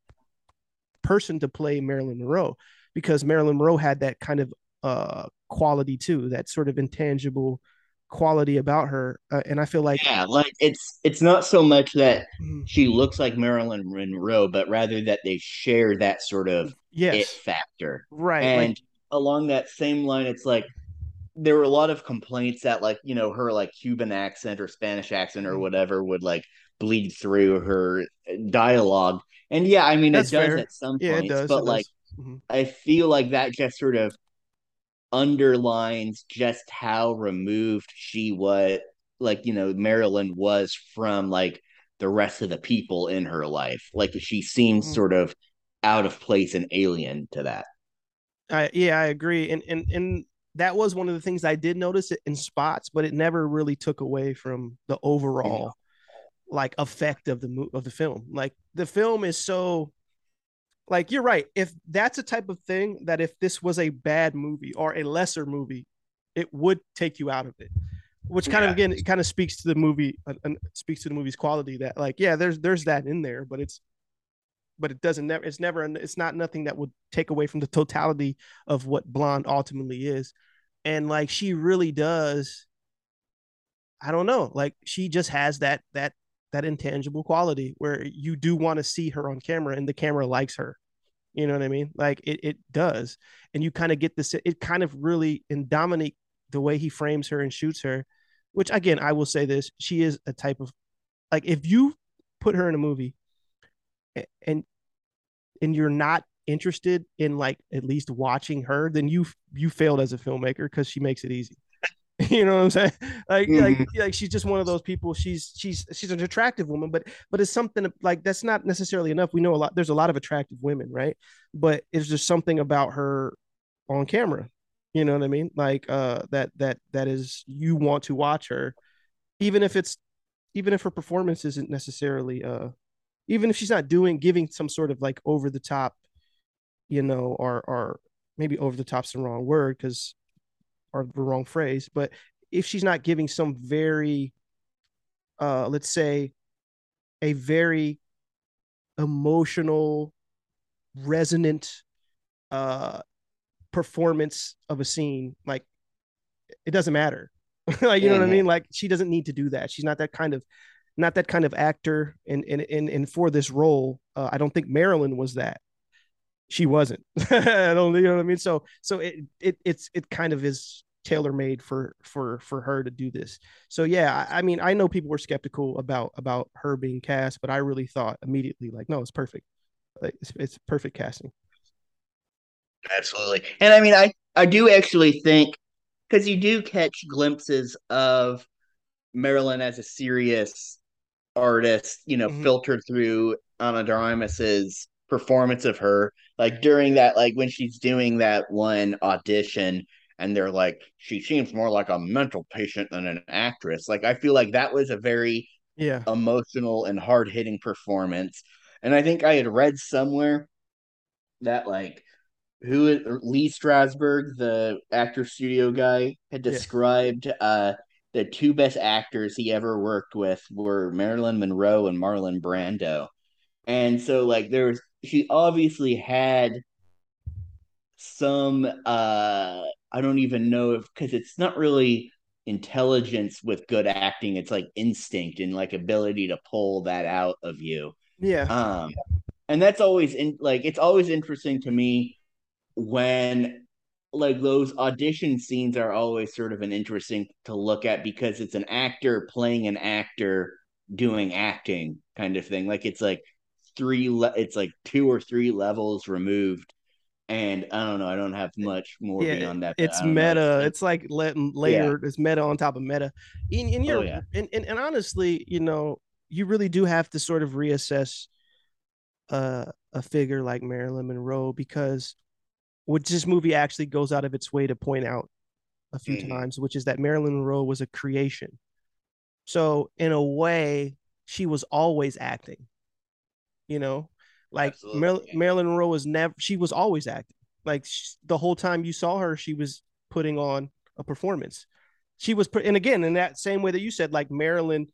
person to play marilyn monroe because marilyn monroe had that kind of uh quality too that sort of intangible quality about her uh, and i feel like yeah like it's it's not so much that Mhm. she looks like marilyn monroe but rather that they share that sort of it yes factor right and like along that same line it's like there were a lot of complaints that like you know her like cuban accent or spanish accent or Mhm. whatever would like bleed through her dialogue and yeah i mean That's it does fair. at some yeah it points does but it like does. Mhm. i feel like that just sort of underlines just how removed she was like you know marilyn was from like the rest of the people in her life like she seems Mhm. sort of out of place and alien to that I, yeah, I agree, and and and that was one of the things I did notice in spots, but it never really took away from the overall like effect of the of the film. Like the film is so like you're right. If that's a type of thing that if this was a bad movie or a lesser movie, it would take you out of it. Which kind of again it kind of speaks to the movie and and speaks to the movie's quality that like yeah, there's there's that in there, but it's but it doesn't never it's never it's not nothing that would take away from the totality of what blonde ultimately is and like she really does i don't know like she just has that that that intangible quality where you do want to see her on camera and the camera likes her. You know what I mean? Like it, it does. And you kind of get this, it kind of really, in Dominik, the way he frames her and shoots her, which again, I will say this, she is a type of, like, if you put her in a movie and, and you're not interested in like at least watching her, then you, you failed as a filmmaker because she makes it easy. you know what I'm saying? Like, mm-hmm. like, like she's just one of those people. She's she's she's an attractive woman, but but it's something like that's not necessarily enough. We know a lot. There's a lot of attractive women, right? But it's just something about her on camera. You know what I mean? Like uh, that that that is you want to watch her, even if it's even if her performance isn't necessarily uh, even if she's not doing giving some sort of like over the top, you know, or or maybe over the top's the wrong word because or the wrong phrase, but if she's not giving some very, uh, let's say, a very emotional, resonant uh, performance of a scene, like it doesn't matter. like you know mm-hmm. what I mean? Like she doesn't need to do that. She's not that kind of not that kind of actor and and and, and for this role uh, i don't think marilyn was that she wasn't i don't you know what i mean so so it it it's it kind of is tailor made for for for her to do this. So yeah I, I, mean i know people were skeptical about about her being cast but i really thought immediately like no it's perfect. Like it's, it's perfect casting. Absolutely. And i mean i i do actually think because you do catch glimpses of marilyn as a serious artist you know mm-hmm. filtered through ana de performance of her. Like during that like when she's doing that one audition and they're like she seems more like a mental patient than an actress. Like i feel like that was a very yeah. emotional and hard-hitting performance. And i think i had read somewhere that like who lee strasberg the actor studio guy had described yeah. uh the two best actors he ever worked with were marilyn monroe and marlon brando. And so like there was she obviously had some uh I don't even know if because it's not really intelligence with good acting, it's like instinct and like ability to pull that out of you. Yeah. Um and that's always in like it's always interesting to me when like those audition scenes are always sort of an interesting to look at because it's an actor playing an actor doing acting kind of thing like it's like three le- it's like two or three levels removed and I don't know. I don't have much more yeah, beyond that. It's meta. Know. It's like letting layered. Yeah. It's meta on top of meta. And, and you're, oh, yeah. and, and, and honestly, you know, you really do have to sort of reassess uh, a figure like Marilyn Monroe because what this movie actually goes out of its way to point out a few mm-hmm. times, which is that Marilyn Monroe was a creation. So in a way, she was always acting. You know, like Mar- Marilyn Monroe was never, she was always acting. Like she, the whole time you saw her, she was putting on a performance. She was, and again, in that same way that you said, like Marilyn,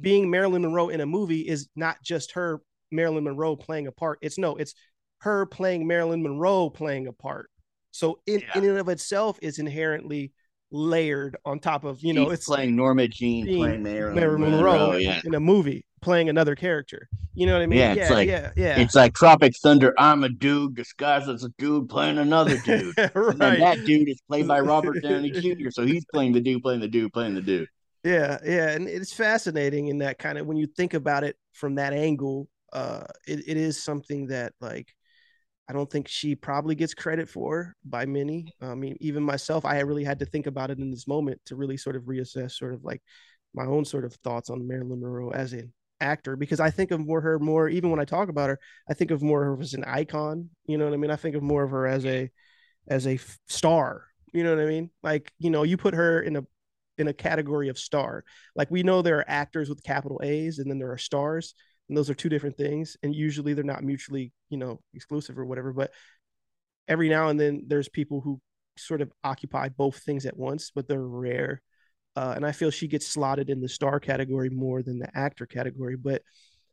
being Marilyn Monroe in a movie is not just her Marilyn Monroe playing a part. It's no, it's her playing Marilyn Monroe playing a part. So in, yeah. in and of itself is inherently layered on top of you know She's it's playing Norma Jean playing Marilyn, Marilyn Monroe, Monroe yeah. in a movie playing another character. You know what I mean? Yeah, it's yeah, like yeah, yeah. It's like Tropic Thunder. I'm a dude disguised as a dude playing another dude. right. And that dude is played by Robert Downey Jr. So he's playing the dude, playing the dude, playing the dude. Yeah, yeah, and it's fascinating in that kind of when you think about it from that angle. Uh, it, it is something that like I don't think she probably gets credit for by many. I mean, even myself, I really had to think about it in this moment to really sort of reassess, sort of like my own sort of thoughts on Marilyn Monroe as an actor, because I think of more her more, even when I talk about her, I think of more of her as an icon. You know what I mean? I think of more of her as a as a star. You know what I mean? Like, you know, you put her in a in a category of star. Like we know there are actors with capital A's and then there are stars and those are two different things and usually they're not mutually you know exclusive or whatever but every now and then there's people who sort of occupy both things at once but they're rare. Uh, and i feel she gets slotted in the star category more than the actor category but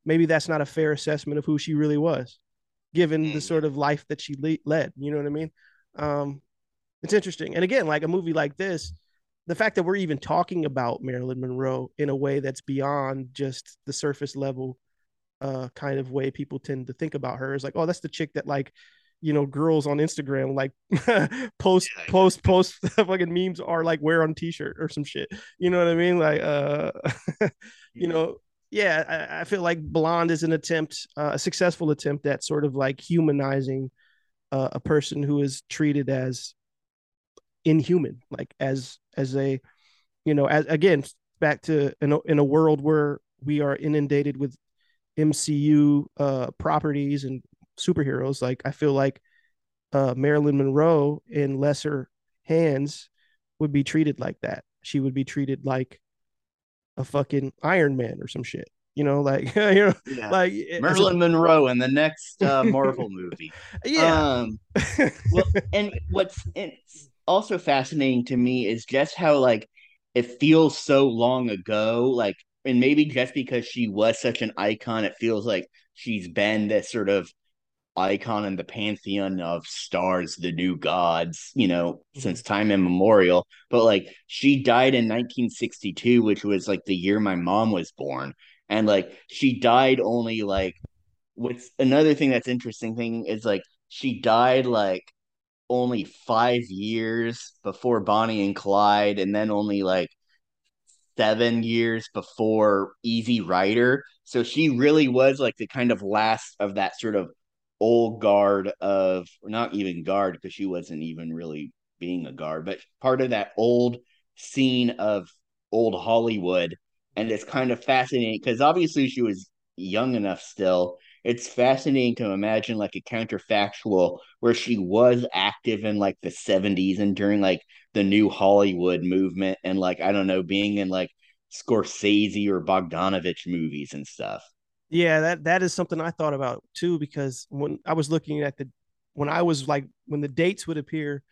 maybe that's not a fair assessment of who she really was given the mm. sort of life that she le- led you know what i mean? Um, it's interesting. And again like a movie like this the fact that we're even talking about Marilyn Monroe in a way that's beyond just the surface level uh kind of way people tend to think about her is like, oh, that's the chick that like you know girls on Instagram like post yeah, post post fucking memes are like wear on t-shirt or some shit. You know what I mean? Like uh you know yeah, I, I, feel like Blonde is an attempt, uh, a successful attempt at sort of like humanizing uh, a person who is treated as inhuman, like as as a, you know, as again back to in a, in a world where we are inundated with MCU uh, properties and superheroes. Like I feel like uh, Marilyn Monroe in lesser hands would be treated like that. She would be treated like a fucking Iron Man or some shit. You know, like you know, yeah. like Marilyn Monroe in the next uh, Marvel movie. Yeah. Um, well, and what's it's also fascinating to me is just how like it feels so long ago. Like, and maybe just because she was such an icon, it feels like she's been this sort of icon in the pantheon of stars, the new gods, you know, mm-hmm. since time immemorial. But like she died in 1962, which was like the year my mom was born. And like she died only like what's another thing that's interesting thing is like she died like only five years before Bonnie and Clyde, and then only like seven years before Easy Rider. So she really was like the kind of last of that sort of old guard of not even guard because she wasn't even really being a guard, but part of that old scene of old Hollywood. And it's kind of fascinating because obviously she was young enough still. It's fascinating to imagine like a counterfactual where she was active in like the 70s and during like the new Hollywood movement and like, I don't know, being in like Scorsese or Bogdanovich movies and stuff. Yeah, that that is something I thought about too because when I was looking at the when I was like when the dates would appear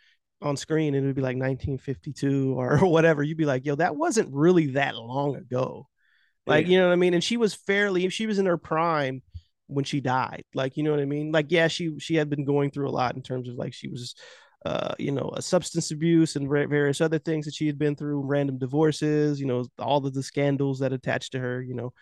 on screen and it would be like 1952 or whatever, you'd be like, "Yo, that wasn't really that long ago." Like, yeah. you know what I mean? And she was fairly if she was in her prime when she died. Like, you know what I mean? Like, yeah, she she had been going through a lot in terms of like she was uh, you know, a substance abuse and various other things that she had been through, random divorces, you know, all of the scandals that attached to her, you know,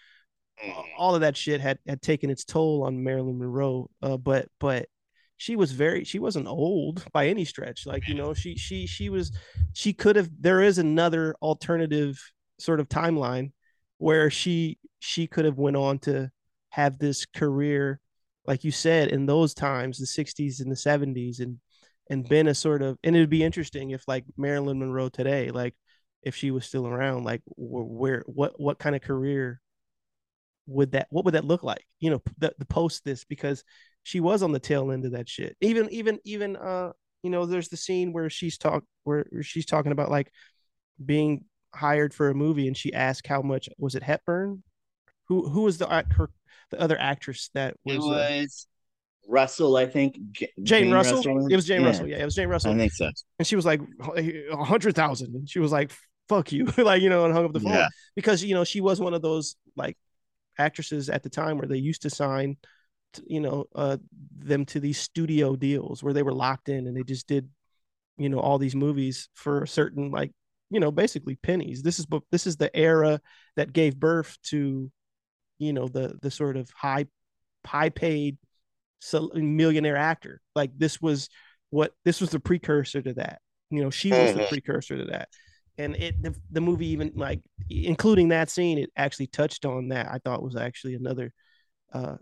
Mm-hmm. all of that shit had had taken its toll on Marilyn Monroe. Uh, but but she was very she wasn't old by any stretch. Like you know she she she was she could have. There is another alternative sort of timeline where she she could have went on to have this career like you said in those times the 60s and the 70s and and been a sort of and it'd be interesting if like marilyn monroe today like if she was still around like where what what kind of career would that what would that look like? You know the, the post this because she was on the tail end of that shit. Even even even uh you know there's the scene where she's talk where she's talking about like being hired for a movie and she asked how much was it hepburn? Who who was the her the other actress that was, it was uh, russell i think J- jane, jane russell? russell? it was jane yeah. russell yeah it was jane russell i think so and she was like a hundred thousand and she was like fuck you like you know and hung up the phone yeah. because you know she was one of those like actresses at the time where they used to sign you know uh, them to these studio deals where they were locked in and they just did you know all these movies for a certain like you know basically pennies this is this is the era that gave birth to you know the the sort of high high paid millionaire actor. Like this was what this was the precursor to that. You know she was the mm-hmm. precursor to that. And it the, the movie even like including that scene it actually touched on that i thought was actually another uh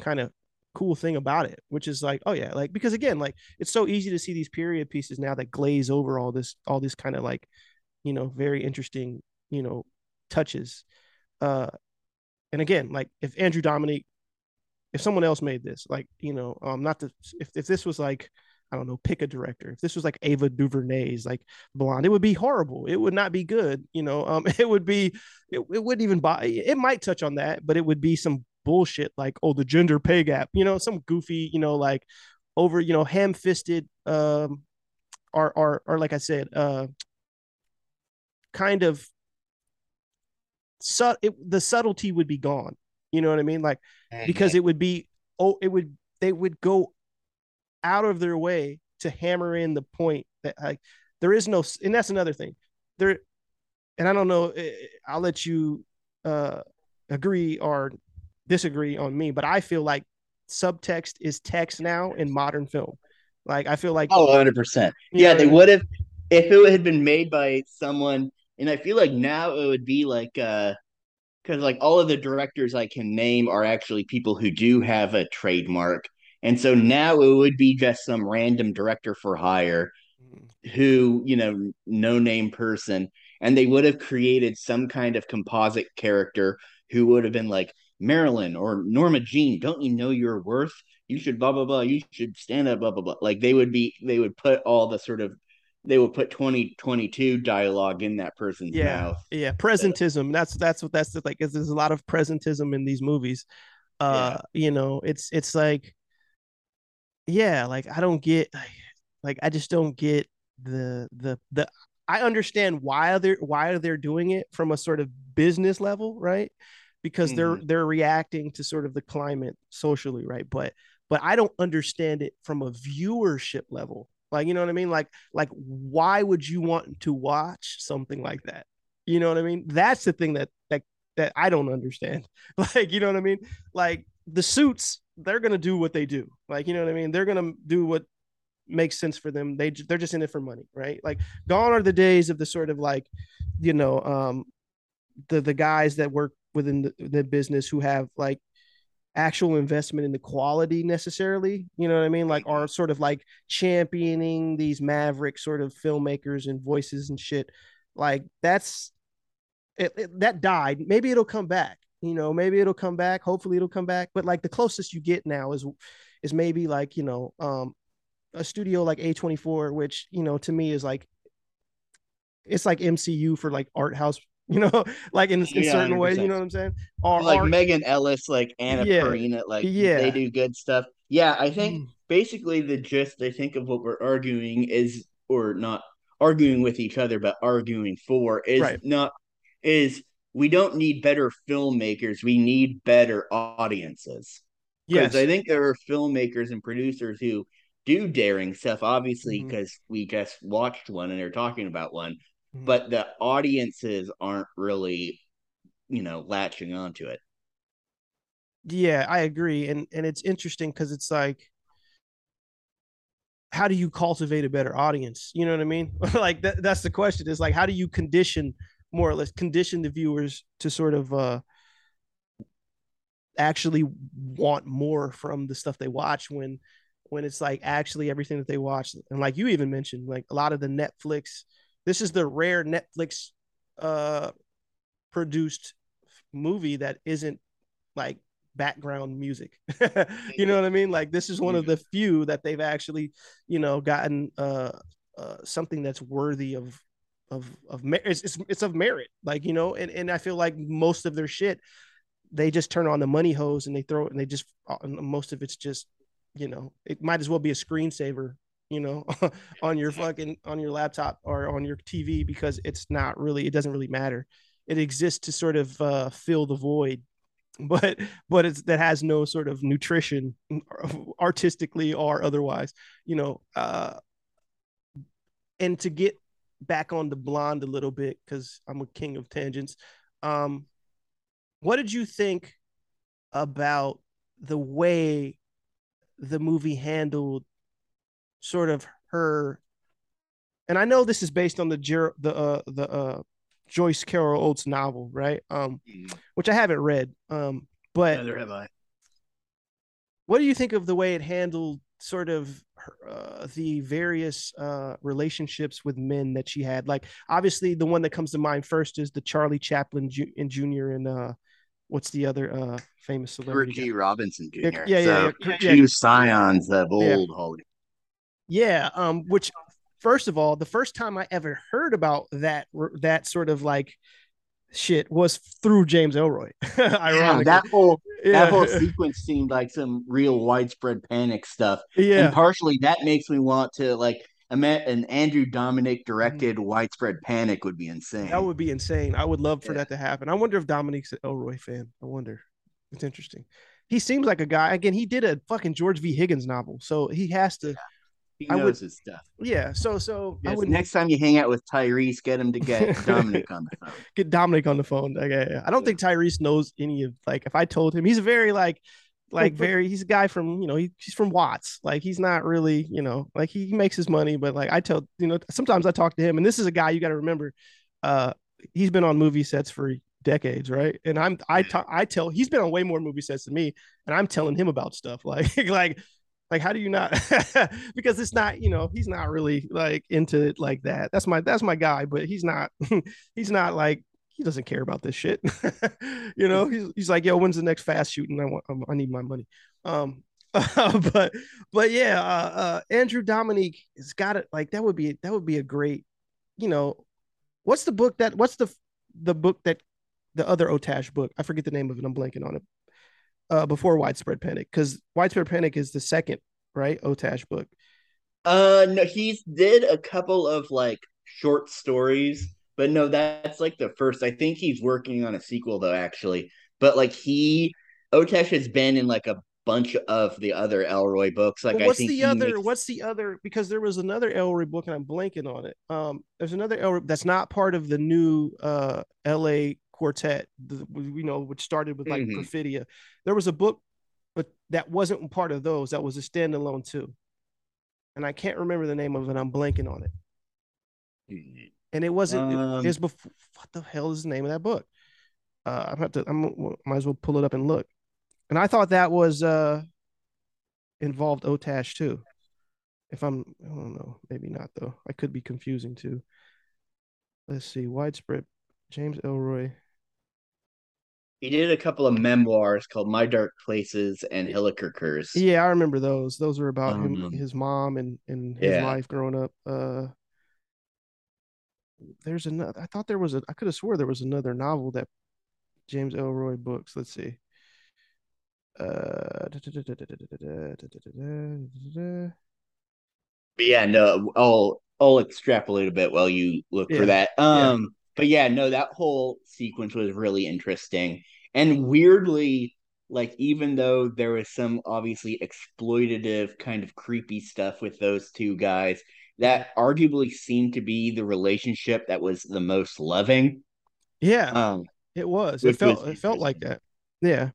kind of cool thing about it which is like oh yeah like because again like it's so easy to see these period pieces now that glaze over all this all this kind of like you know very interesting you know touches. Uh and again like if andrew dominik if someone else made this like you know um not to if, if this was like I don't know, pick a director. If this was like Ava DuVernay's like Blonde, it would be horrible. It would not be good. You know, um, it would be, it, it wouldn't even buy. It might touch on that, but it would be some bullshit like, oh, the gender pay gap. You know, some goofy, you know, like over, you know, ham fisted, um, or or or like I said, uh, kind of. Su- it, the subtlety would be gone. You know what I mean? Like because it would be oh, it would they would go out of their way to hammer in the point that like there is no and that's another thing there, and I don't know. eh, I'll let you uh, agree or disagree on me, but I feel like subtext is text now in modern film. Like I feel like Oh, 100%. Yeah, know they what I mean? would have if it had been made by someone, and I feel like now it would be like uh because like all of the directors I can name are actually people who do have a trademark. And so now it would be just some random director for hire mm. who, you know, no name person, and they would have created some kind of composite character who would have been like Marilyn or Norma Jean, don't you know your worth? You should blah blah blah. You should stand up, blah blah blah. Like they would be they would put all the sort of they will put 2022 dialogue in that person's yeah, mouth. yeah, presentism. That's that's what that's the, like. There's a lot of presentism in these movies. Uh, you know, it's it's like, yeah, like I don't get, like I just don't get the the the. I understand why they're why they're doing it from a sort of business level, right? Because they're they're reacting to sort of the climate socially, right? But but I don't understand it from a viewership level. Like, you know what I mean? Like, like why would you want to watch something like that? You know what I mean? That's the thing that that that I don't understand. Like, you know what I mean? Like the suits, they're gonna do what they do. Like, you know what I mean? They're gonna do what makes sense for them. They they're just in it for money, right? Like, gone are the days of the sort of like, you know, um, the the guys that work within the, the business who have like actual investment in the quality necessarily you know what i mean? Like are sort of like championing these maverick sort of filmmakers and voices and shit like that's it, it- that died. Maybe it'll come back you know maybe it'll come back hopefully it'll come back but like the closest you get now is is maybe like you know um a studio like a24 which you know to me is like it's like mcu for like art house you know like in, in Yeah, certain ways you know what i'm saying or, like or- Megan Ellis, like Anna Yeah. Karina, like Yeah. they do good stuff. Yeah, I think Mm. basically the gist I think of what we're arguing is or not arguing with each other, but arguing for is Right. not is we don't need better filmmakers, we need better audiences. yes Because I think there are filmmakers and producers who do daring stuff, obviously, because we just watched one and they're talking about one, Mhm. but the audiences aren't really, you know, latching onto it. yeah i agree and and it's interesting because it's like how do you cultivate a better audience you know what i mean like that, that's the question is like how do you condition more or less condition the viewers to sort of uh actually want more from the stuff they watch when when it's like actually everything that they watch and like you even mentioned like a lot of the netflix this is the rare netflix uh produced movie that isn't like background music. You know what i mean? Like this is one of the few that they've actually you know gotten uh, uh something that's worthy of of of mer- it's, it's it's of merit like you know and and i feel like most of their shit they just turn on the money hose and they throw it and they just uh, most of it's just you know it might as well be a screensaver you know on your fucking on your laptop or on your tv because it's not really it doesn't really matter. It exists to sort of uh, fill the void but but it's that has no sort of nutrition artistically or otherwise you know uh and to get back on the blonde a little bit because i'm a king of tangents um what did you think about the way the movie handled sort of her and i know this is based on the the uh the uh joyce carol oates novel right um which i haven't read um but Neither have I. what do you think of the way it handled sort of uh, the various uh, relationships with men that she had? Like, obviously, the one that comes to mind first is the Charlie Chaplin Ju- and Jr. and uh, what's the other uh, famous celebrity? G. Robinson Jr. Yeah, yeah, yeah, So, yeah, Kurt- yeah. two scions of Yeah. old Hollywood. Yeah, um, which first of all, the first time I ever heard about that that sort of like shit was through James Ellroy. Yeah, Ironically, that whole yeah. that whole sequence seemed like some real widespread panic stuff. yeah. And partially that makes me want to like an Andrew Dominik directed widespread panic would be insane. Mm-hmm. That would be insane. I would love for Yeah. that to happen. I wonder if Dominik's an Ellroy fan. I wonder. It's interesting. He seems like a guy. Again, he did a fucking George V. Higgins novel, so he has to. He I knows would- his stuff. yeah. So so I Yes, would next time you hang out with Tyrese, get him to get Dominik on the phone. get Dominik on the phone. Yeah. I don't Yeah. think Tyrese knows any of like if I told him he's a very like like very he's a guy from you know he, he's from Watts like he's not really you know like he makes his money but like I tell you know sometimes I talk to him and this is a guy you got to remember uh he's been on movie sets for decades right and I'm I I tell he's been on way more movie sets than me and I'm telling him about stuff like like like how do you not because it's not you know he's not really like into it like that. That's my that's my guy but he's not he's not like he doesn't care about this shit. You know he's, he's like yo when's the next fast shooting? I want i need my money. Um but but yeah uh, uh andrew dominik has got it like that would be that would be a great you know what's the book that what's the the book that the other otash book? I forget the name of it. I'm blanking on it uh before widespread panic because widespread panic is the second right otash book Uh, no, he's did a couple of like short stories, but no, that's like the first. I think he's working on a sequel though, actually. But like he, otash has been in like a bunch of the other Ellroy books. Like I what's the other? makes- What's the other? Because there was another Ellroy book, and I'm blanking on it. Um, there's another Ellroy that's not part of the new uh L.A. quartet. The, we know which started with like Mhm. Perfidia. There was a book, but that wasn't part of those. That was a standalone too, and I can't remember the name of it. I'm blanking on it. And it wasn't. Um, it was before. What the hell is the name of that book? Uh, I'm have to. I'm might as well pull it up and look. And I thought that was uh involved Otash too. If I'm, I don't know, maybe not though. I could be confusing too. Let's see, widespread. James Ellroy. He did a couple of memoirs called My Dark Places and Hillikers. Yeah, I remember those. Those were about him, Um, his mom, and and his yeah. life growing up. Uh, there's another. I thought there was a. I could have swore there was another novel that James Ellroy books. Let's see. Uh, But yeah, no, I'll I'll extrapolate a bit while you look Yeah, for that. Um, but yeah, no, that whole sequence was really interesting and weirdly, like even though there was some obviously exploitative kind of creepy stuff with those two guys, that arguably seemed to be the relationship that was the most loving. yeah, Um, It was. It felt was it felt like that. Yeah.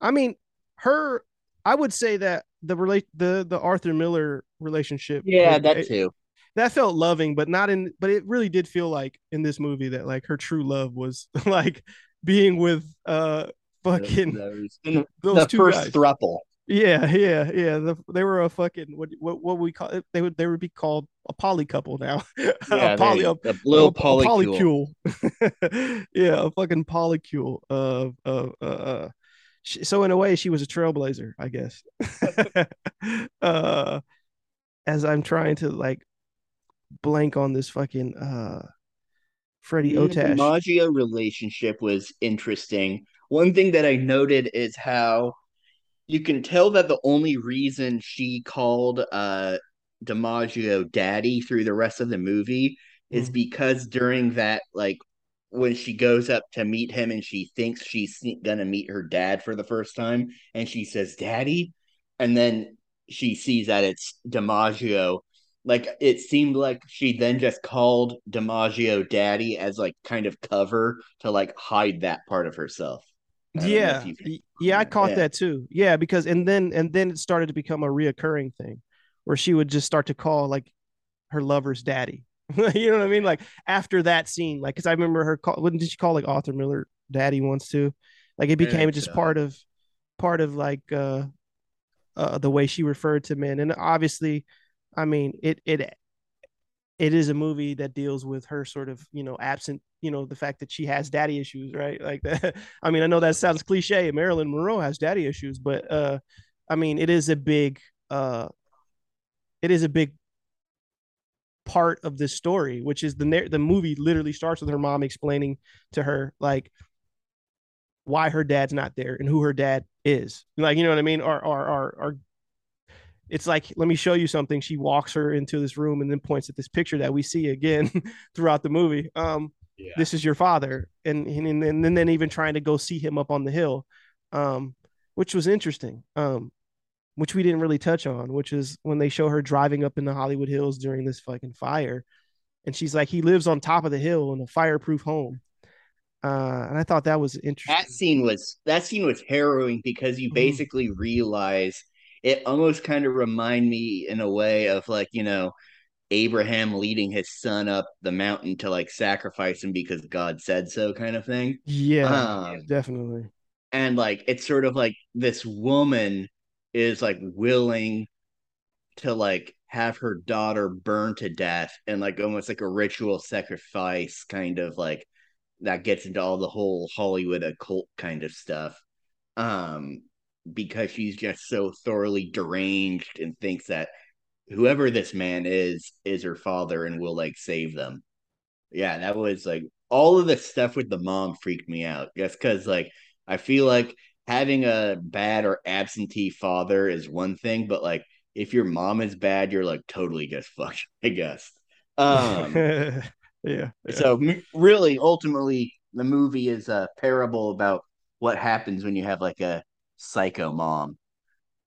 I mean, her I would say that the relate the the Arthur Miller relationship yeah, was- that it- too. that felt loving, but not in but it really did feel like in this movie that like her true love was like being with uh fucking Those- the those two first guys. thruple. yeah, yeah, yeah. The, they were a fucking what what what we call it? They would they would be called a poly couple now. Yeah, a poly they- a, little a- a polycule. polycule. yeah, a fucking polycule of of uh, uh she, so in a way she was a trailblazer, I guess. uh as I'm trying to like blank on this fucking uh Freddie The Otash. DiMaggio relationship was interesting. One thing that I noted is how you can tell that the only reason she called uh DiMaggio daddy through the rest of the movie is Mhm. because during that like when she goes up to meet him and she thinks she's gonna meet her dad for the first time and she says daddy and then she sees that it's DiMaggio like it seemed like she then just called DiMaggio daddy as like kind of cover to like hide that part of herself. Yeah if you- y- yeah i caught Yeah. that too yeah because and then and then it started to become a reoccurring thing where she would just start to call like her lover's daddy you know what i mean like after that scene like because i remember her call when did she call like arthur miller daddy once too like it became think just so. part of part of like uh uh the way she referred to men and obviously i mean it it it is a movie that deals with her sort of you know absent you know the fact that she has daddy issues right? Like that i mean i know that sounds cliche marilyn monroe has daddy issues but uh i mean it is a big uh it is a big part of this story which is the the movie literally starts with her mom explaining to her like why her dad's not there and who her dad is. Like you know what i mean? Or or or, or it's like let me show you something she walks her into this room and then points at this picture that we see again throughout the movie um Yeah. this is your father and and, and, and then even trying to go see him up on the hill um which was interesting um which we didn't really touch on, which is when they show her driving up in the Hollywood Hills during this fucking fire. And she's like, he lives on top of the hill in a fireproof home. Uh, and I thought that was interesting. That scene was that scene was harrowing because you Mhm. basically realize it almost kind of remind me in a way of like you know Abraham leading his son up the mountain to like sacrifice him because God said so kind of thing. Yeah, Um, definitely. and like it's sort of like this woman is like willing to like have her daughter burned to death and like almost like a ritual sacrifice kind of like that gets into all the whole hollywood occult kind of stuff um because she's just so thoroughly deranged and thinks that whoever this man is is her father and will like save them yeah that was like all of the stuff with the mom freaked me out just because like i feel like having a bad or absentee father is one thing but like if your mom is bad you're like totally just fucked i guess um yeah. yeah. so really ultimately the movie is a parable about what happens when you have like a psycho mom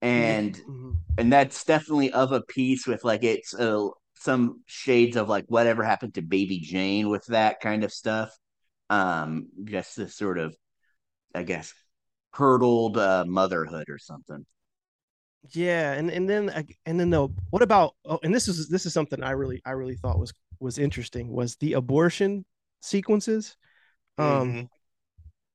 and Mhm. and that's definitely of a piece with like it's uh, some shades of like whatever happened to baby jane with that kind of stuff um just this sort of i guess hurdled uh, motherhood or something Yeah, and and then and then though, what about? Oh, and this is this is something I really I really thought was was interesting was the abortion sequences, um, Mhm.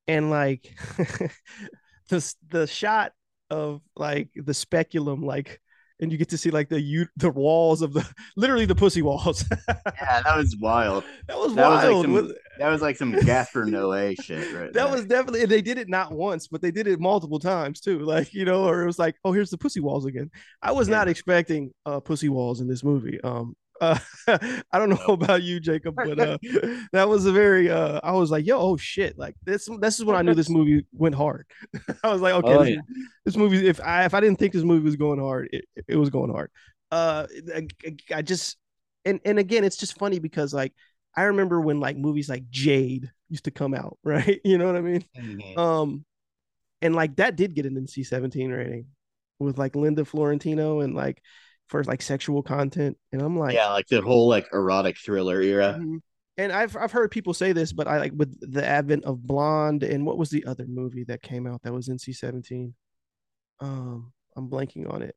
and like the the shot of like the speculum, like, and you get to see like the you the walls of the literally the pussy walls. yeah that was wild that was that was like wild. some that was like some Gaspar Noé shit right that there. was definitely they did it not once but they did it multiple times too like you know or it was like oh here's the pussy walls again i was not expecting uh pussy walls in this movie um uh, i don't know about you jacob but uh that was a very uh i was like yo oh shit like this this is when i knew this movie went hard. I was like okay Oh, this, yeah. this movie if i if i didn't think this movie was going hard it, it was going hard. Uh I, I just and and again it's just funny because like i remember when like movies like jade used to come out right? You know what i mean? Mhm. um, and like that did get an NC-17 rating with like Linda Fiorentino and like for like sexual content. And I'm like, yeah, like the whole like erotic thriller era. Mhm. and I've I've heard people say this, but I like with the advent of Blonde and what was the other movie that came out that was NC-17? Um, I'm blanking on it.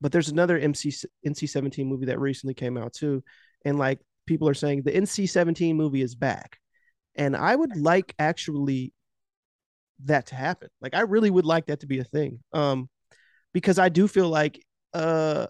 But there's another MC NC-17 movie that recently came out too, and like people are saying the NC-17 movie is back, and I would like actually that to happen. Like I really would like that to be a thing. Um, because I do feel like uh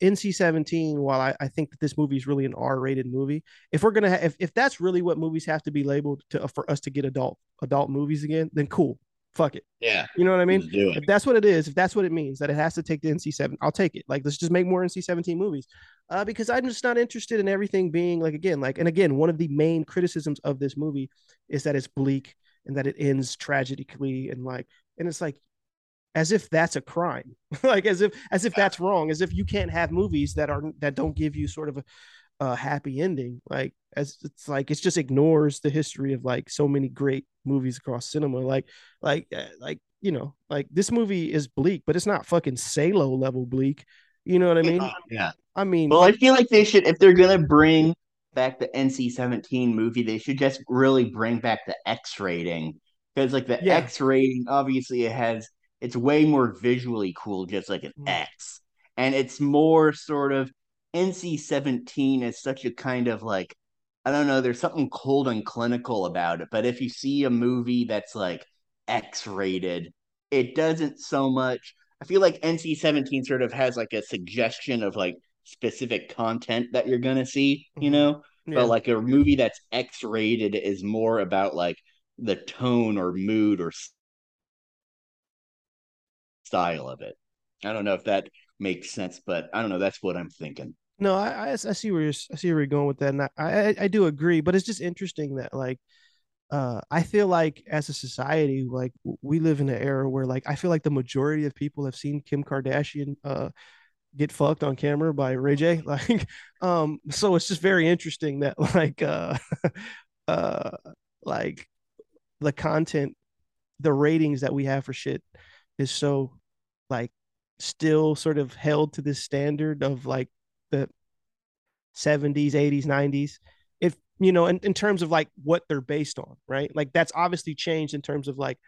NC-17, while I, I think that this movie is really an R-rated movie, if we're gonna ha- if if that's really what movies have to be labeled to for us to get adult adult movies again, then cool, fuck it. Yeah, You know what I mean? let's do it. If that's what it is, if that's what it means, that it has to take the NC-7, I'll take it. Like let's just make more NC-17 movies. Uh, because I'm just not interested in everything being like again, like and again, one of the main criticisms of this movie is that it's bleak and that it ends tragically and like and it's like as if that's a crime. Like as if as if that's wrong as if you can't have movies that are that don't give you sort of a, a happy ending. Like as it's like it just ignores the history of like so many great movies across cinema. Like like uh, like you know like this movie is bleak but it's not fucking salo level bleak. You know what i mean? yeah. i mean Well, I feel like they should, if they're gonna bring back the NC-17 movie, they should just really bring back the X rating. Because, like, the Yeah. X rating, obviously, it has it's way more visually cool, just like an Mm. X, and it's more sort of NC-17 is such a kind of like I don't know, there's something cold and clinical about it. But if you see a movie that's like X rated, it doesn't so much. I feel like NC 17 sort of has like a suggestion of like specific content that you're going to see, you Mhm. know? yeah. But like a movie that's X rated is more about like the tone or mood or style of it. I don't know if that makes sense, but I don't know. That's what I'm thinking. No, I, I I see where you're I see where you're going with that, and I, I I do agree. But it's just interesting that like, uh, I feel like as a society, like we live in an era where like I feel like the majority of people have seen Kim Kardashian uh get fucked on camera by Ray J. Like, um, so it's just very interesting that like uh uh like the content, the ratings that we have for shit is so like still sort of held to this standard of like the 70s 80s 90s if you know in, in terms of like what they're based on right? Like that's obviously changed in terms of like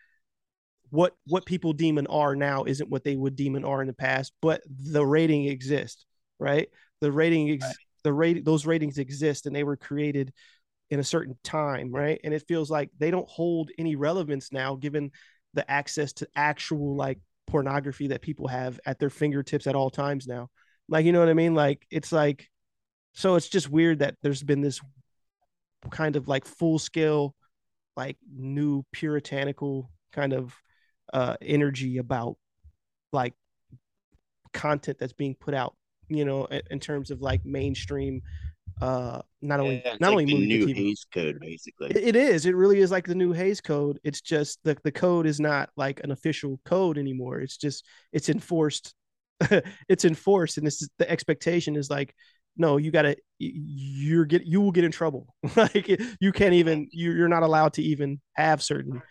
what what people deem an r now isn't what they would deem an r in the past but the rating exists right? The rating ex- right. the rate those ratings exist and they were created in a certain time right? And it feels like they don't hold any relevance now given the access to actual like pornography that people have at their fingertips at all times now. Like you know what i mean? Like it's like so it's just weird that there's been this kind of like full scale like new puritanical kind of uh energy about like content that's being put out you know in, in terms of like mainstream uh not only Yeah, not it's only movie, new. Hays Code, basically. It- it is it really is like the new Hays code. It's just the the code is not like an official code anymore. It's just it's enforced it's enforced and this is the expectation is like no you gotta you're get you will get in trouble. Like you can't even you- you're not allowed to even have certain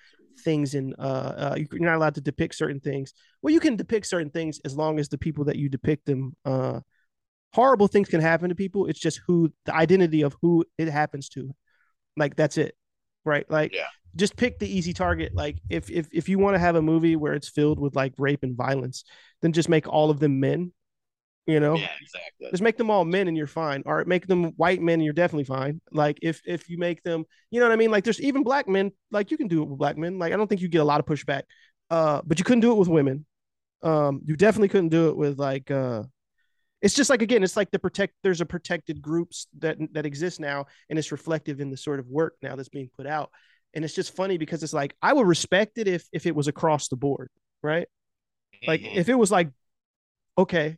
things in uh, uh you're not allowed to depict certain things. Well you can depict certain things as long as the people that you depict them uh horrible things can happen to people. It's just who the identity of who it happens to. Like that's it right? Like Yeah. just pick the easy target. Like if if if you want to have a movie where it's filled with like rape and violence then just make all of them men you know? Yeah, exactly. just make them all men and you're fine or make them white men and you're definitely fine. Like if if you make them you know what i mean? Like there's even black men like you can do it with black men. Like i don't think you get a lot of pushback uh but you couldn't do it with women. Um you definitely couldn't do it with like uh it's just like again it's like the protect there's a protected groups that that exist now and it's reflective in the sort of work now that's being put out. And it's just funny because it's like i would respect it if if it was across the board right? Like Mhm. if it was like okay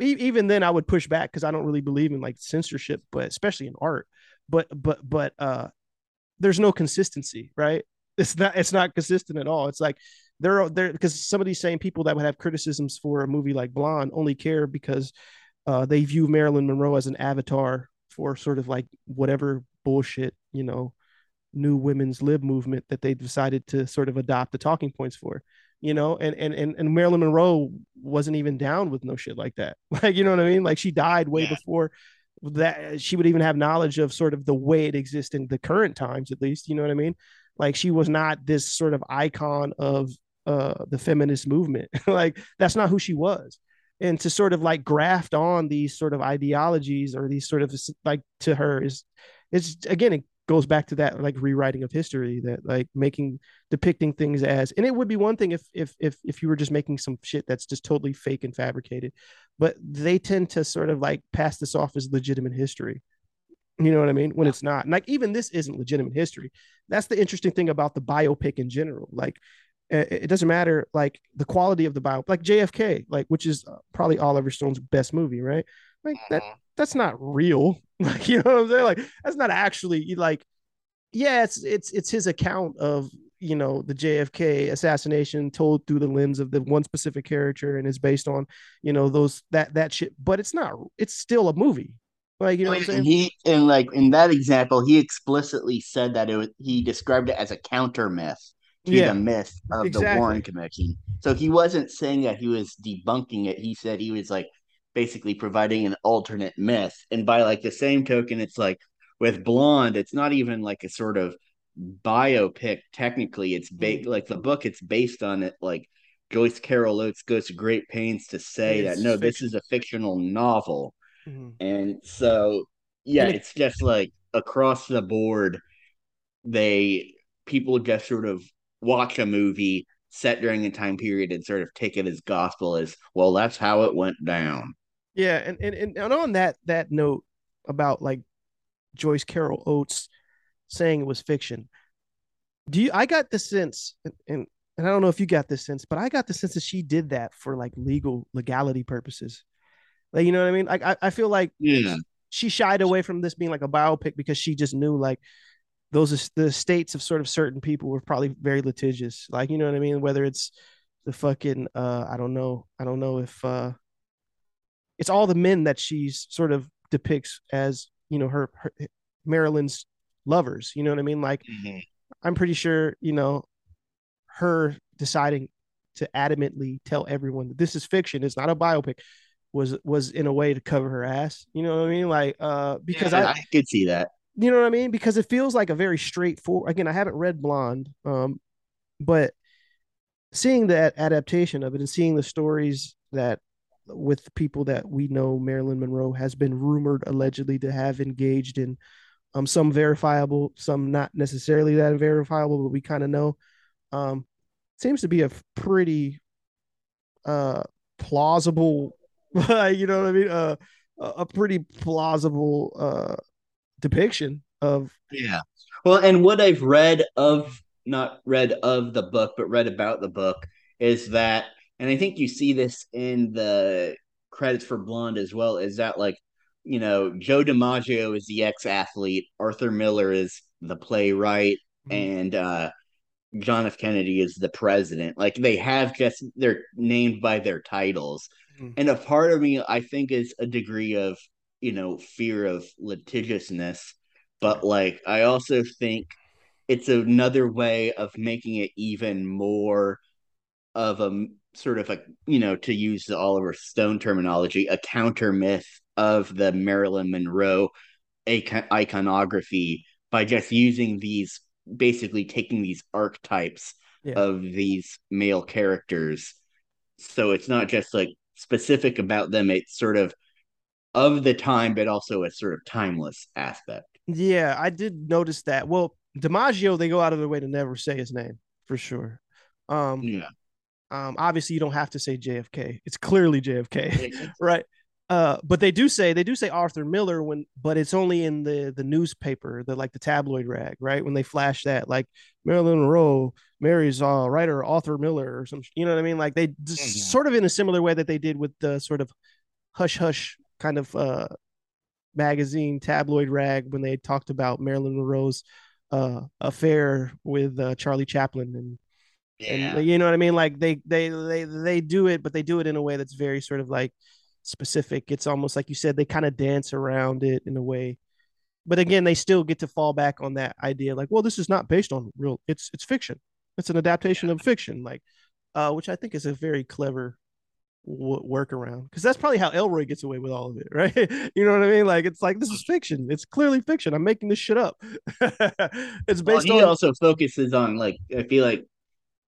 even then i would push back because i don't really believe in like censorship but especially in art. But but but uh there's no consistency right? It's not it's not consistent at all. It's like there are there because some of these same people that would have criticisms for a movie like blonde only care because uh they view marilyn monroe as an avatar for sort of like whatever bullshit you know new women's lib movement that they decided to sort of adopt the talking points for you know? And and and, and marilyn monroe wasn't even down with no shit like that. Like you know what i mean? Like she died way Yeah. before that she would even have knowledge of sort of the way it exists in the current times at least you know what i mean? Like she was not this sort of icon of uh the feminist movement. Like that's not who she was. And to sort of like graft on these sort of ideologies or these sort of like to her is it's again it goes back to that like rewriting of history that like making depicting things as and it would be one thing if if if if you were just making some shit that's just totally fake and fabricated but they tend to sort of like pass this off as legitimate history. You know what i mean? When it's not. And like even this isn't legitimate history. That's the interesting thing about the biopic in general. Like it doesn't matter like the quality of the bio like jfk like which is uh, probably oliver stone's best movie right? Like that Mhm. that's not real. Like you know what i'm saying? Like that's not actually like yeah it's it's it's his account of you know the jfk assassination told through the lens of the one specific character and is based on you know those that that shit but it's not it's still a movie. Like you know what i'm saying? and he and like in that example, he explicitly said that it was he described it as a counter myth to Yeah, the myth of the. Warren Commission. So he wasn't saying that he was debunking it. He said he was like basically providing an alternate myth. And by like the same token, it's like with Blonde, it's not even like a sort of biopic. Technically, it's ba- like the book. It's based on it. Like Joyce Carol Oates goes to great pains to say that no, this is a fictional novel. Mhm. And so, yeah, And it- it's just like across the board, they people just sort of watch a movie set during a time period and sort of take it as gospel as well. That's how it went down. Yeah, and, and and on that that note about like Joyce Carol Oates saying it was fiction, do you? I got the sense, and and, and I don't know if you got this sense, but I got the sense that she did that for like legal legality purposes. Like you know what I mean? Like I, I feel like Yeah, she shied away from this being like a biopic because she just knew like those are the states of sort of certain people were probably very litigious. Like you know what I mean? Whether it's the fucking uh I don't know, I don't know if uh it's all the men that she's sort of depicts as you know her, her Marilyn's lovers. You know what I mean? Like I'm pretty sure you know her deciding to adamantly tell everyone that this is fiction, it's not a biopic, was was in a way to cover her ass. You know what I mean? Like uh because Yeah, I, I could see that. You know what I mean? Because it feels like a very straightforward. Again, I haven't read Blonde, um, but seeing that adaptation of it and seeing the stories that with people that we know Marilyn Monroe has been rumored allegedly to have engaged in um some verifiable, some not necessarily that verifiable, but we kind of know. Um seems to be a pretty uh plausible you know what I mean? Uh a pretty plausible uh depiction of Yeah. Well, and what I've read of, not read of the book, but read about the book is that, and I think you see this in the credits for Blonde as well, is that like, you know, Joe DiMaggio is the ex athlete, Arthur Miller is the playwright, Mhm. and uh, John F. Kennedy is the president. Like they have just, they're named by their titles. Mhm. And a part of me, I think, is a degree of, you know, fear of litigiousness but like I also think it's another way of making it even more of a sort of a you know to use the Oliver Stone terminology a counter myth of the Marilyn Monroe iconography by just using these basically taking these archetypes Yeah. of these male characters so it's not just like specific about them it's sort of of the time but also a sort of timeless aspect Yeah, I did notice that. Well, DiMaggio, they go out of their way to never say his name for sure. Um, yeah um, obviously you don't have to say JFK. It's clearly JFK, right? Uh, but they do say they do say Arthur Miller when, but it's only in the the newspaper, the like the tabloid rag, right? When they flash that, like Marilyn Monroe marries uh writer Arthur Miller or some, you know what I mean? Like they just Mhm. sort of in a similar way that they did with the sort of hush hush kind of uh magazine tabloid rag when they talked about Marilyn Monroe's uh affair with uh, Charlie Chaplin and and you know what I mean? Like they they they they do it, but they do it in a way that's very sort of like specific. It's almost like you said they kind of dance around it in a way. But again, they still get to fall back on that idea, like, well, this is not based on real. It's it's fiction. It's an adaptation of fiction, like, uh, which I think is a very clever w- workaround because that's probably how Ellroy gets away with all of it, right? you know what I mean? Like, it's like this is fiction. It's clearly fiction. I'm making this shit up. it's Well, based he on also focuses on like I feel like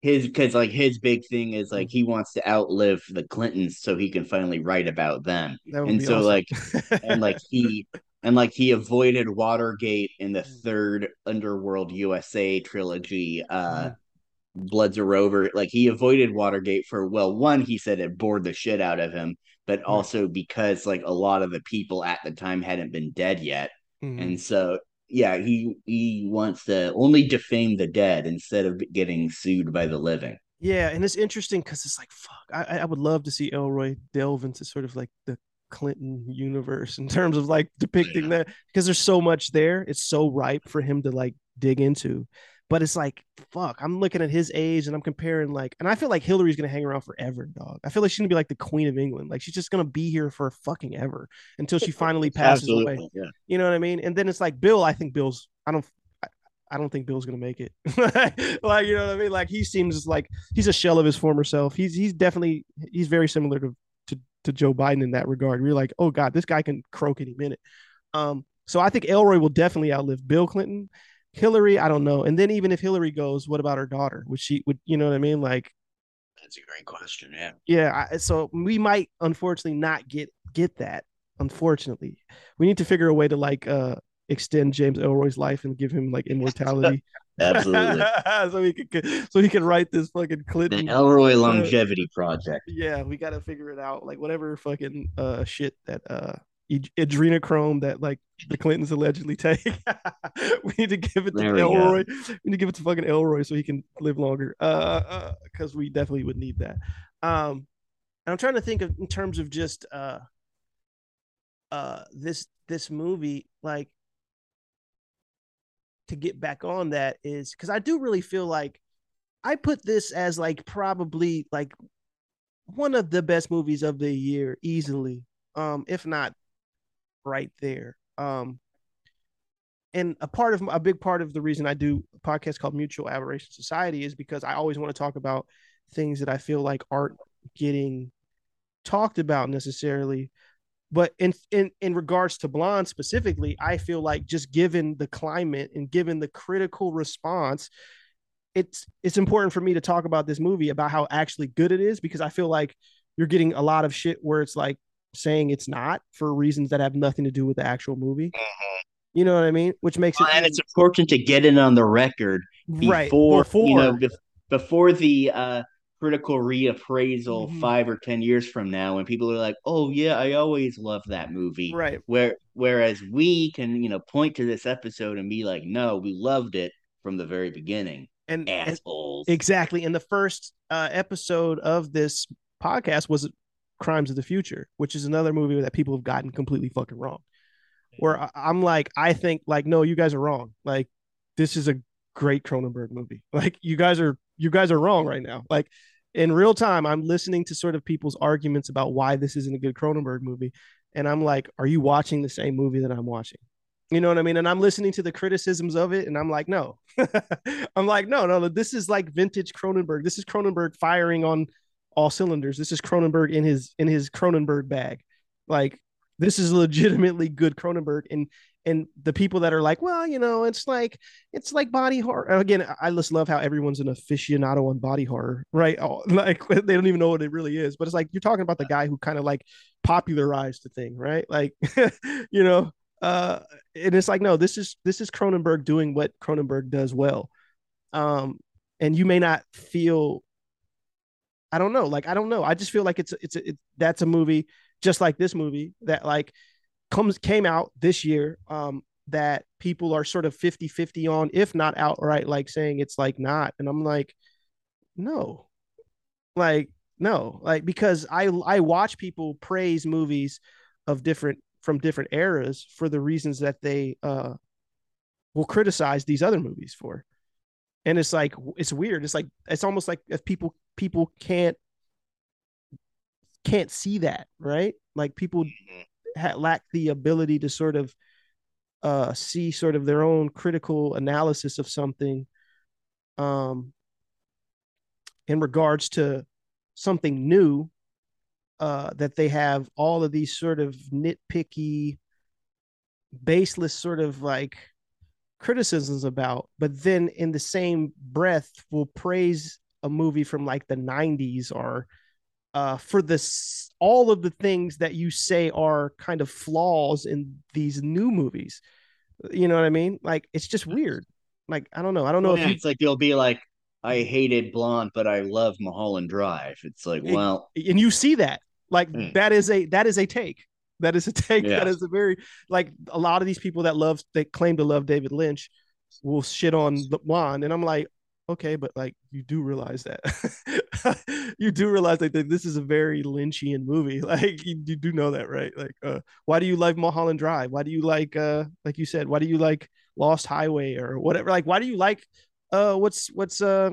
his because like his big thing is like he wants to outlive the Clintons so he can finally write about them, and so awesome. like and like he and like he avoided Watergate in the Mm. third Underworld USA trilogy. Uh, Mhm. Blood's a Rover. Like he avoided Watergate for well, one he said it bored the shit out of him, but also because like a lot of the people at the time hadn't been dead yet. Mhm. And so, yeah, he he wants to only defame the dead instead of getting sued by the living. Yeah, and it's interesting because it's like fuck. I, I would love to see Ellroy delve into sort of like the Clinton universe in terms of like depicting Yeah. that because there's so much there. It's so ripe for him to like dig into. But it's like fuck. I'm looking at his age and I'm comparing like, and I feel like Hillary's gonna hang around forever, dog. I feel like she's gonna be like the Queen of England. Like she's just gonna be here for fucking ever until she finally passes away. yeah. You know what I mean? And then it's like Bill. I think Bill's. I don't. I, I don't think Bill's gonna make it. like you know what I mean? Like he seems like he's a shell of his former self. He's he's definitely he's very similar to to, to Joe Biden in that regard. We're like, oh god, this guy can croak any minute. Um, so I think Ellroy will definitely outlive Bill Clinton. Hillary, I don't know. And then even if Hillary goes, what about her daughter? Would she would you know what I mean? Like That's a great question. Yeah. yeah I, so we might unfortunately not get get that unfortunately we need to figure a way to like uh extend james ellroy's life and give him like immortality Absolutely. so he could so he can write this fucking the clinton Ellroy Longevity Project. yeah we gotta figure it out like whatever fucking uh shit that uh adrenochrome that like the clintons allegedly take. We need to give it to There go. ellroy. We need to give it to fucking ellroy so he can live longer. Uh because we definitely would need that. Um and i'm trying to think of in terms of just uh uh this this movie like to get back on that is because i do really feel like i put this as like probably like one of the best movies of the year easily. Um if not right there um and a part of a big part of the reason i do a podcast called mutual aberration society is because i always want to talk about things that I feel like aren't getting talked about necessarily. But in in in regards to Blonde specifically, I feel like just given the climate and given the critical response, it's it's important for me to talk about this movie about how actually good it is because I feel like you're getting a lot of shit where it's like saying it's not for reasons that have nothing to do with the actual movie. You know what I mean? Which makes Well, it and it's important to get it on the record before, right you know bef- before the uh critical reappraisal Mhm. five or ten years from now when people are like oh yeah i always loved that movie. Right. Where whereas we can you know point to this episode and be like no we loved it from the very beginning. And, and assholes. Exactly. And the first uh, episode of this podcast was crimes of the future which is another movie that people have gotten completely fucking wrong. Where i'm like i think like no you guys are wrong. Like this is a great cronenberg movie. Like you guys are you guys are wrong right now. Like in real time i'm listening to sort of people's arguments about why this isn't a good cronenberg movie. And i'm like are you watching the same movie that i'm watching? You know what i mean? And i'm listening to the criticisms of it and i'm like no. I'm like no no no this is like vintage cronenberg. This is cronenberg firing on all cylinders. This is cronenberg in his in his cronenberg bag. Like this is legitimately good cronenberg. And and the people that are like well you know it's like it's like body horror. Again i just love how everyone's an aficionado on body horror right? Oh, like they don't even know what it really is. But it's like you're talking about the guy who kind of like popularized the thing right? Like you know uh and it's like no this is this is cronenberg doing what cronenberg does well. Um and you may not feel i don't know. Like i don't know. I just feel like it's it's it, that's a movie just like this movie that like comes came out this year um that people are sort of 50-50 on if not outright like saying it's like not. And i'm like no. Like no. Like because i i watch people praise movies of different from different eras for the reasons that they uh will criticize these other movies for and it's like it's weird. It's like it's almost like if people people can't can't see that right? Like people ha- lack the ability to sort of uh see sort of their own critical analysis of something um in regards to something new uh that they have all of these sort of nitpicky baseless sort of like criticisms about but then in the same breath will praise a movie from like the 90s or uh, for this all of the things that you say are kind of flaws in these new movies. You know what I mean? Like it's just weird. Like I don't know. I don't know Well, if yeah, you, it's like they'll be like i hated blonde but i love mulholland drive it's like well and you see that. Like Hmm. that is a that is a take. That is a take. Yeah. That is a very like a lot of these people that love that claim to love David Lynch will shit on the blonde, and I'm like, okay, but like you do realize that you do realize that this is a very Lynchian movie. Like you, you do know that, right? Like, uh, why do you like Mulholland Drive? Why do you like uh like you said, why do you like Lost Highway or whatever? Like, why do you like uh what's what's uh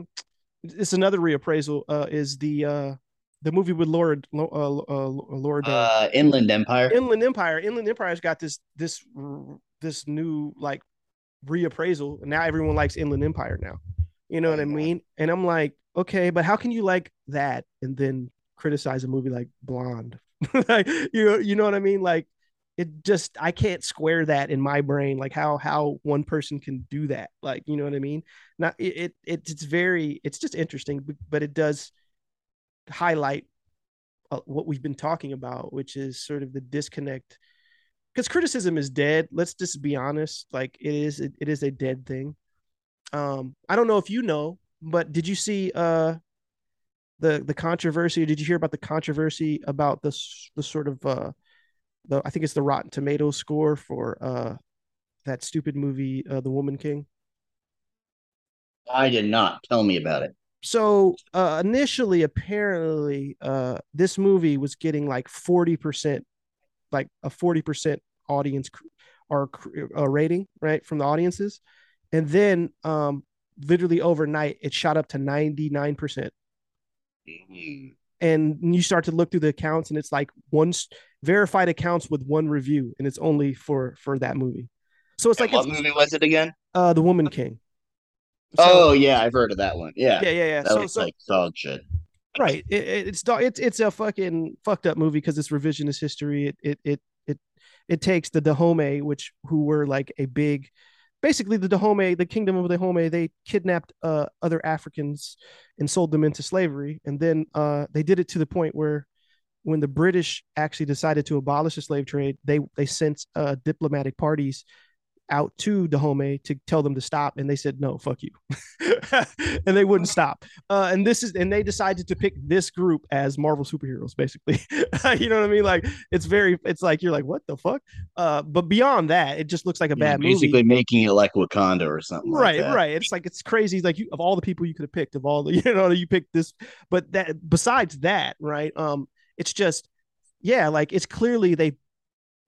it's another reappraisal uh is the uh the movie with Laura uh, uh Laura uh inland empire Inland Empire. Inland Empire's got this this this new like reappraisal. And now everyone likes Inland Empire now. You know what I mean? And I'm like, okay, but how can you like that and then criticize a movie like Blonde? like you you know what I mean? Like it just I can't square that in my brain. Like how how one person can do that. Like you know what I mean? Not it, it it's very it's just interesting, but it does highlight uh, what we've been talking about, which is sort of the disconnect. Because criticism is dead. Let's just be honest. Like it is, it, it is a dead thing. Um, I don't know if you know, but did you see uh the the controversy? Did you hear about the controversy about this the sort of uh the I think it's the Rotten Tomatoes score for uh that stupid movie, uh, The Woman King. i did not tell me about it so uh, initially apparently uh, this movie was getting like 40% like a 40% audience cr- or uh, rating right from the audiences. And then um, literally overnight it shot up to 99% and you start to look through the accounts and it's like one verified accounts with one review and it's only for for that movie. So it's And like what movie was it again? Uh the woman king So- oh yeah, I've heard of that one. Yeah, yeah, yeah, yeah. that So, looks so like dog shit. right, it, it- it's do- it's it's a fucking fucked up movie because it's revisionist history. It it it it it takes the Dahomey, which who were like a big, basically the Dahomey, the kingdom of the Dahomey. They kidnapped uh, other Africans and sold them into slavery, and then uh, they did it to the point where when the British actually decided to abolish the slave trade, they they sent uh, diplomatic parties out to Dahomey to tell them to stop, and they said no, fuck you, and they wouldn't stop. Uh, and this is and they decided to pick this group as Marvel superheroes, basically. you know what I mean? Like it's very, it's like you're like what the fuck. Uh, but beyond that, it just looks like a Yeah, bad basically movie. making it like Wakanda or something. like Right, that. right. It's like it's crazy. Like you of all the people you could have picked, of all the you know you picked this, but that besides that, right? Um, it's just yeah, like it's clearly they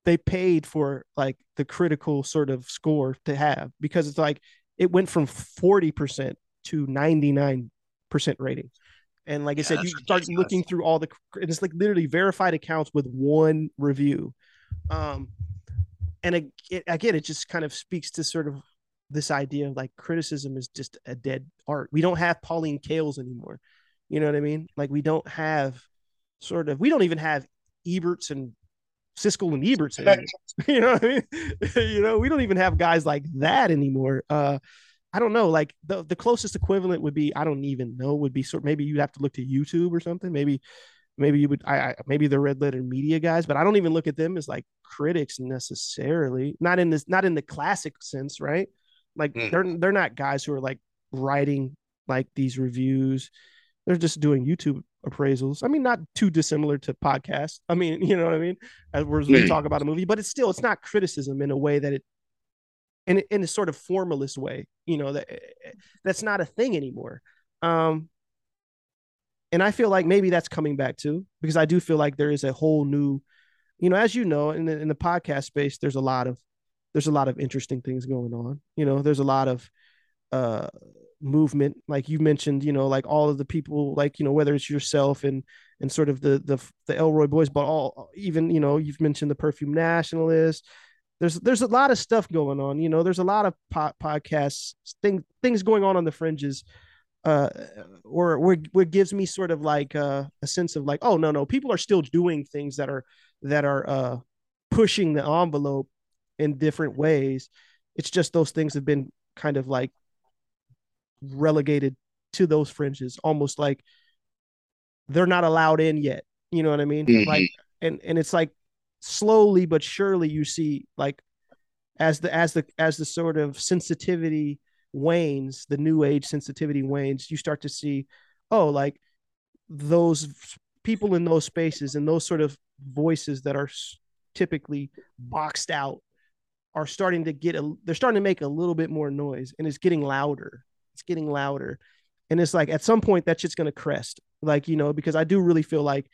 they paid for like the critical sort of score to have because it's like it went from 40% to 99% rating. And like I said, you start ridiculous. looking through all the and it's like literally verified accounts with one review. Um and it, it, again, it just kind of speaks to sort of this idea of like criticism is just a dead art. We don't have Pauline Kaels anymore. You know what I mean? Like we don't have sort of we don't even have Eberts and Siskel and Eberts you know what I mean? you know, we don't even have guys like that anymore. Uh I don't know. Like the the closest equivalent would be I don't even know would be sort maybe you'd have to look to YouTube or something. Maybe maybe you would I, I maybe the red letter media guys, but I don't even look at them as like critics necessarily. Not in this not in the classic sense, right? Like Mm. they're they're not guys who are like writing like these reviews. They're just doing YouTube appraisals. I mean, not too dissimilar to podcasts. I mean, you know what I mean? As we're- we Mm. talk about a movie, but it's still it's not criticism in a way that it in in a sort of formalist way. You know that that's not a thing anymore. Um, and I feel like maybe that's coming back too because I do feel like there is a whole new, you know, as you know, in the in the podcast space, there's a lot of there's a lot of interesting things going on. You know, there's a lot of uh movement like you mentioned you know like all of the people like you know whether it's yourself and and sort of the the the Ellroy boys but all even you know you've mentioned the perfume nationalist. There's there's a lot of stuff going on you know there's a lot of po- podcasts thing, things going on on the fringes uh or where what gives me sort of like uh, a sense of like oh no no people are still doing things that are that are uh pushing the envelope in different ways. It's just those things have been kind of like relegated to those fringes almost like they're not allowed in yet. You know what i mean? Mhm. like and and it's like slowly but surely you see like as the as the as the sort of sensitivity wanes the new age sensitivity wanes you start to see oh like those people in those spaces and those sort of voices that are typically boxed out are starting to get a they're starting to make a little bit more noise and it's getting louder it's getting louder. And it's like at some point that shit's going to crest like you know because i do really feel like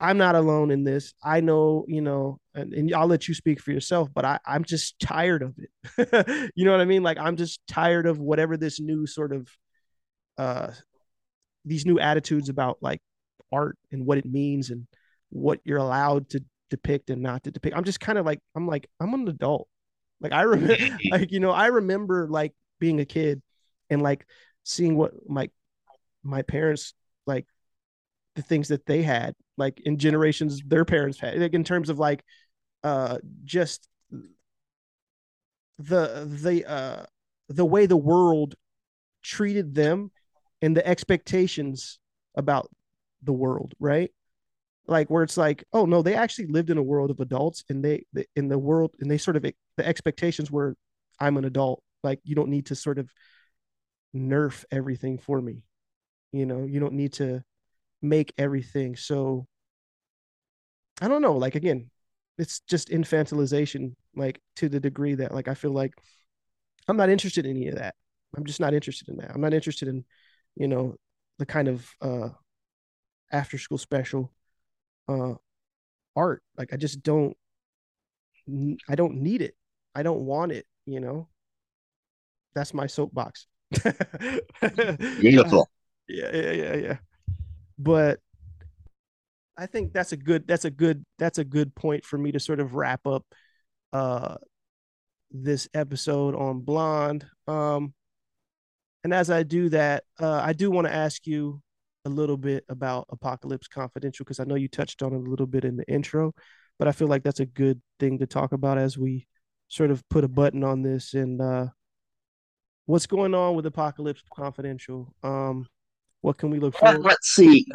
i'm not alone in this. I know you know and, and i'll let you speak for yourself but I, i'm just tired of it. You know what i mean? Like i'm just tired of whatever this new sort of uh these new attitudes about like art and what it means and what you're allowed to depict and not to depict. I'm just kind of like i'm like i'm an adult. Like i remember like you know i remember like being a kid and like seeing what my my parents like the things that they had like in generations their parents had like in terms of like uh just the the uh the way the world treated them and the expectations about the world right? Like where it's like oh no they actually lived in a world of adults and they, in the world and they sort of the expectations were i'm an adult. Like you don't need to sort of nerf everything for me. You know you don't need to make everything. So i don't know like again it's just infantilization like to the degree that like i feel like i'm not interested in any of that. I'm just not interested in that. I'm not interested in you know the kind of uh after school special uh art. Like i just don't i don't need it. I don't want it you know? That's my soapbox Beautiful. yeah yeah yeah yeah but i think that's a good that's a good that's a good point for me to sort of wrap up uh this episode on blonde um and as I do that, uh, I do want to ask you a little bit about Apocalypse Confidential because I know you touched on it a little bit in the intro, but I feel like that's a good thing to talk about as we sort of put a button on this and uh, what's going on with Apocalypse Confidential. Um, what can we look for? Let's see.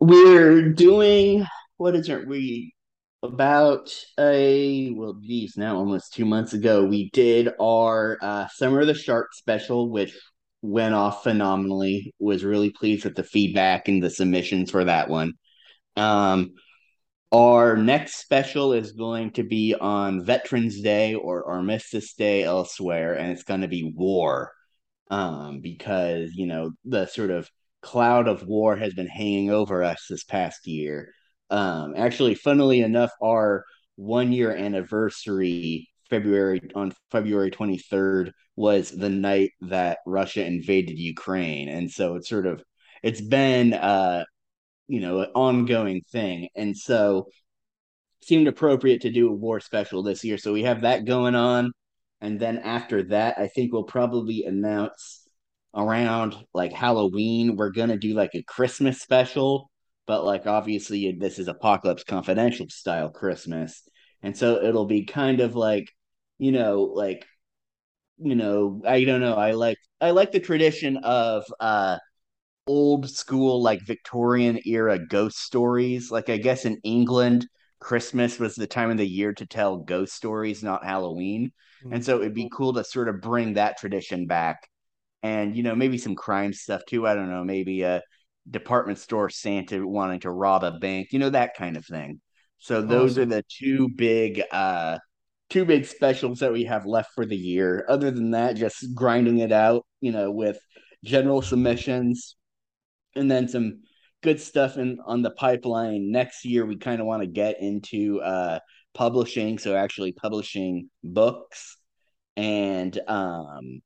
We're doing what is it? We about a well, geez, now almost two months ago, we did our uh, Summer of the Shark special, which went off phenomenally. Was really pleased with the feedback and the submissions for that one. Um, our next special is going to be on Veterans Day or Armistice Day elsewhere, and it's going to be war, um, because you know the sort of cloud of war has been hanging over us this past year. Um, actually, funnily enough, our one year anniversary February on February 23rd was the night that Russia invaded Ukraine. And so it's sort of it's been uh you know an ongoing thing. And so seemed appropriate to do a war special this year. So we have that going on. And then after that, I think we'll probably announce around like Halloween, we're gonna do like a Christmas special, but like obviously this is Apocalypse Confidential style Christmas. And so it'll be kind of like you know, like you know, I don't know. I like I like the tradition of uh old school like Victorian era ghost stories. Like I guess in England, Christmas was the time of the year to tell ghost stories, not Halloween. Mm-hmm. And so it'd be cool to sort of bring that tradition back. And you know, maybe some crime stuff too. I don't know, maybe a department store Santa wanting to rob a bank, you know, that kind of thing. So those awesome. are the two big uh two big specials that we have left for the year. Other than that, just grinding it out, you know, with general submissions and then some good stuff in on the pipeline. Next year we kind of want to get into uh publishing, so actually publishing books and um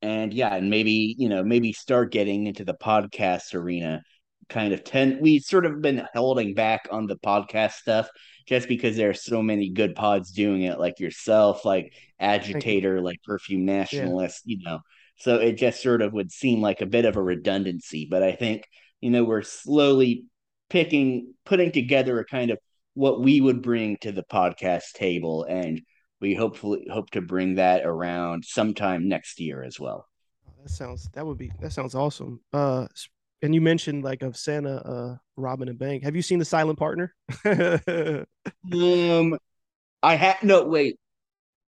and yeah, and maybe, you know, maybe start getting into the podcast arena kind of tend we sort of been holding back on the podcast stuff just because there are so many good pods doing it, like yourself, like Agitator, like Perfume Nationalist, yeah. you know. So it just sort of would seem like a bit of a redundancy. But I think, you know, we're slowly picking, putting together a kind of what we would bring to the podcast table. And we hopefully hope to bring that around sometime next year as well. That sounds, that would be, that sounds awesome. Uh, and you mentioned like of Santa uh robbing a bank. Have you seen the Silent Partner? um, I had no wait.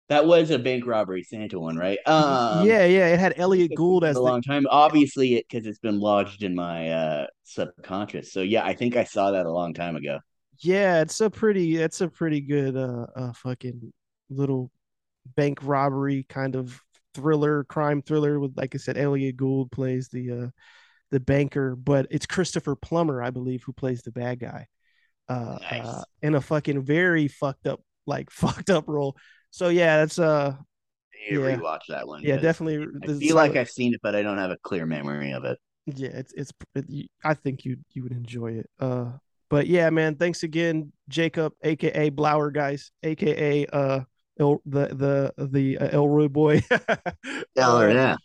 That was a bank robbery Santa one, right? Um, yeah, yeah. It had Elliot Gould as a the... long time. Obviously, it because it's been lodged in my uh subconscious. So yeah, I think I saw that a long time ago. Yeah, it's a pretty, it's a pretty good uh, uh fucking little bank robbery kind of thriller, crime thriller with, like I said, Elliot Gould plays the uh the banker, but it's Christopher Plummer, I believe, who plays the bad guy. Uh, nice. uh in a fucking very fucked up, like fucked up role. So yeah, that's uh you yeah. rewatch that one. Yeah, definitely. I feel like I've seen it, but I don't have a clear memory of it. Yeah, it's it's. It, I think you you would enjoy it. Uh, but yeah, man, thanks again, Jacob, aka Blauergeist, aka uh, El, the the the uh, Ellroy boy. Eller, yeah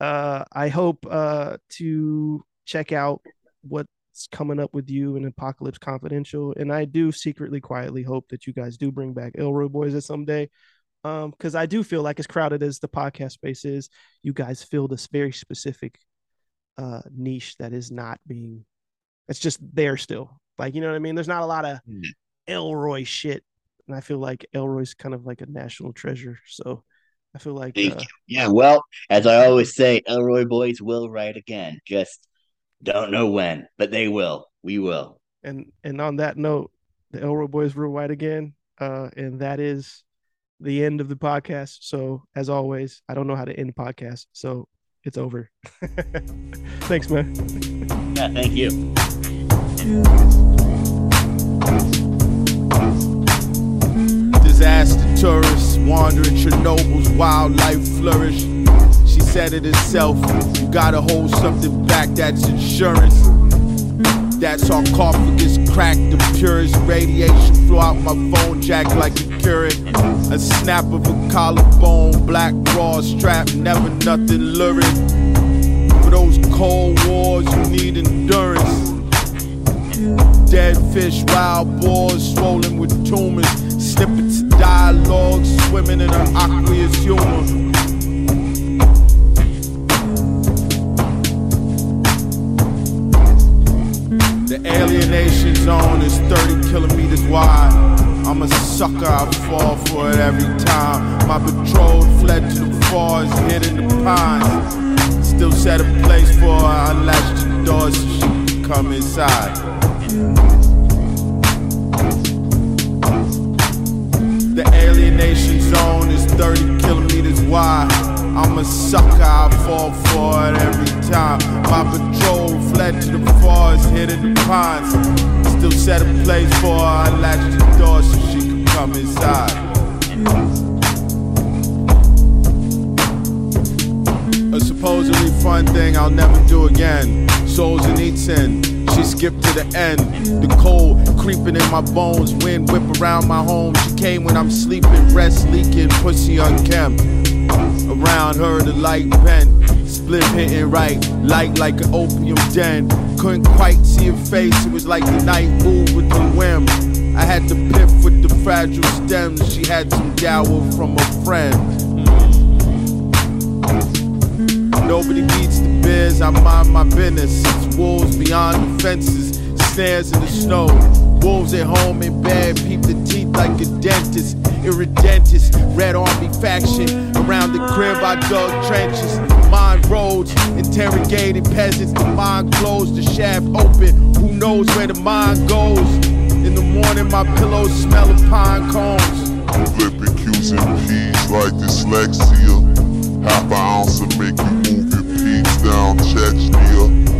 uh, I hope uh, to check out what's coming up with you in Apocalypse Confidential. And I do secretly, quietly hope that you guys do bring back Ellroy Boys at someday. Um, because I do feel like as crowded as the podcast space is, you guys fill this very specific uh niche that is not being it's just there still. Like, you know what I mean? There's not a lot of mm. Ellroy shit. And I feel like Ellroy's kind of like a national treasure. So I feel like uh, yeah. Well, as I always say, Ellroy boys will write again. Just don't know when, but they will. We will. And and on that note, the Ellroy boys will write again. Uh, and that is the end of the podcast. So as always, I don't know how to end podcast, so it's over. Thanks, man. Yeah, thank you. Disaster tourists wandering Chernobyl's wildlife flourish. She said it herself, you gotta hold something back, that's insurance. That sarcophagus cracked, the purest radiation flew out my phone jack like a current. A snap of a collarbone, black raw strap, never nothing lurid. For those cold wars, you need endurance. Dead fish, wild boars, swollen with tumors. Snippets of dialogue, swimming in an aqueous humor. The alienation zone is 30 kilometers wide. I'm a sucker, I fall for it every time. My betrothed fled to the forest, hid in the pines. Still set a place for her, I unlatched the door so she could come inside. The alienation zone is 30 kilometers wide. I'm a sucker, I fall for it every time. My patrol fled to the forest, hid in the pines. Still set a place for her, I latched the door so she could come inside. A supposedly fun thing I'll never do again. souls in Solzhenitsyn, she skipped to the end. The cold creeping in my bones, wind whip around my home. She came when I'm sleeping, rest leaking, pussy unkempt. Around her, the light bent, split hitting right, light like an opium den. Couldn't quite see her face, it was like the night moved with the whim. I had to piff with the fragile stems. She had some dower from a friend. Nobody beats the bears, I mind my business. It's wolves beyond the fences, snares in the snow. Wolves at home in bed, peep the teeth like a dentist. Irredentist, red army faction. Around the crib, I dug trenches. Mine roads, interrogated peasants. The mine closed, the shaft open. Who knows where the mine goes? In the morning, my pillows smell of pine cones. Flipping Q's and P's like dyslexia. Half an ounce to make you move your peaks down Chechnya.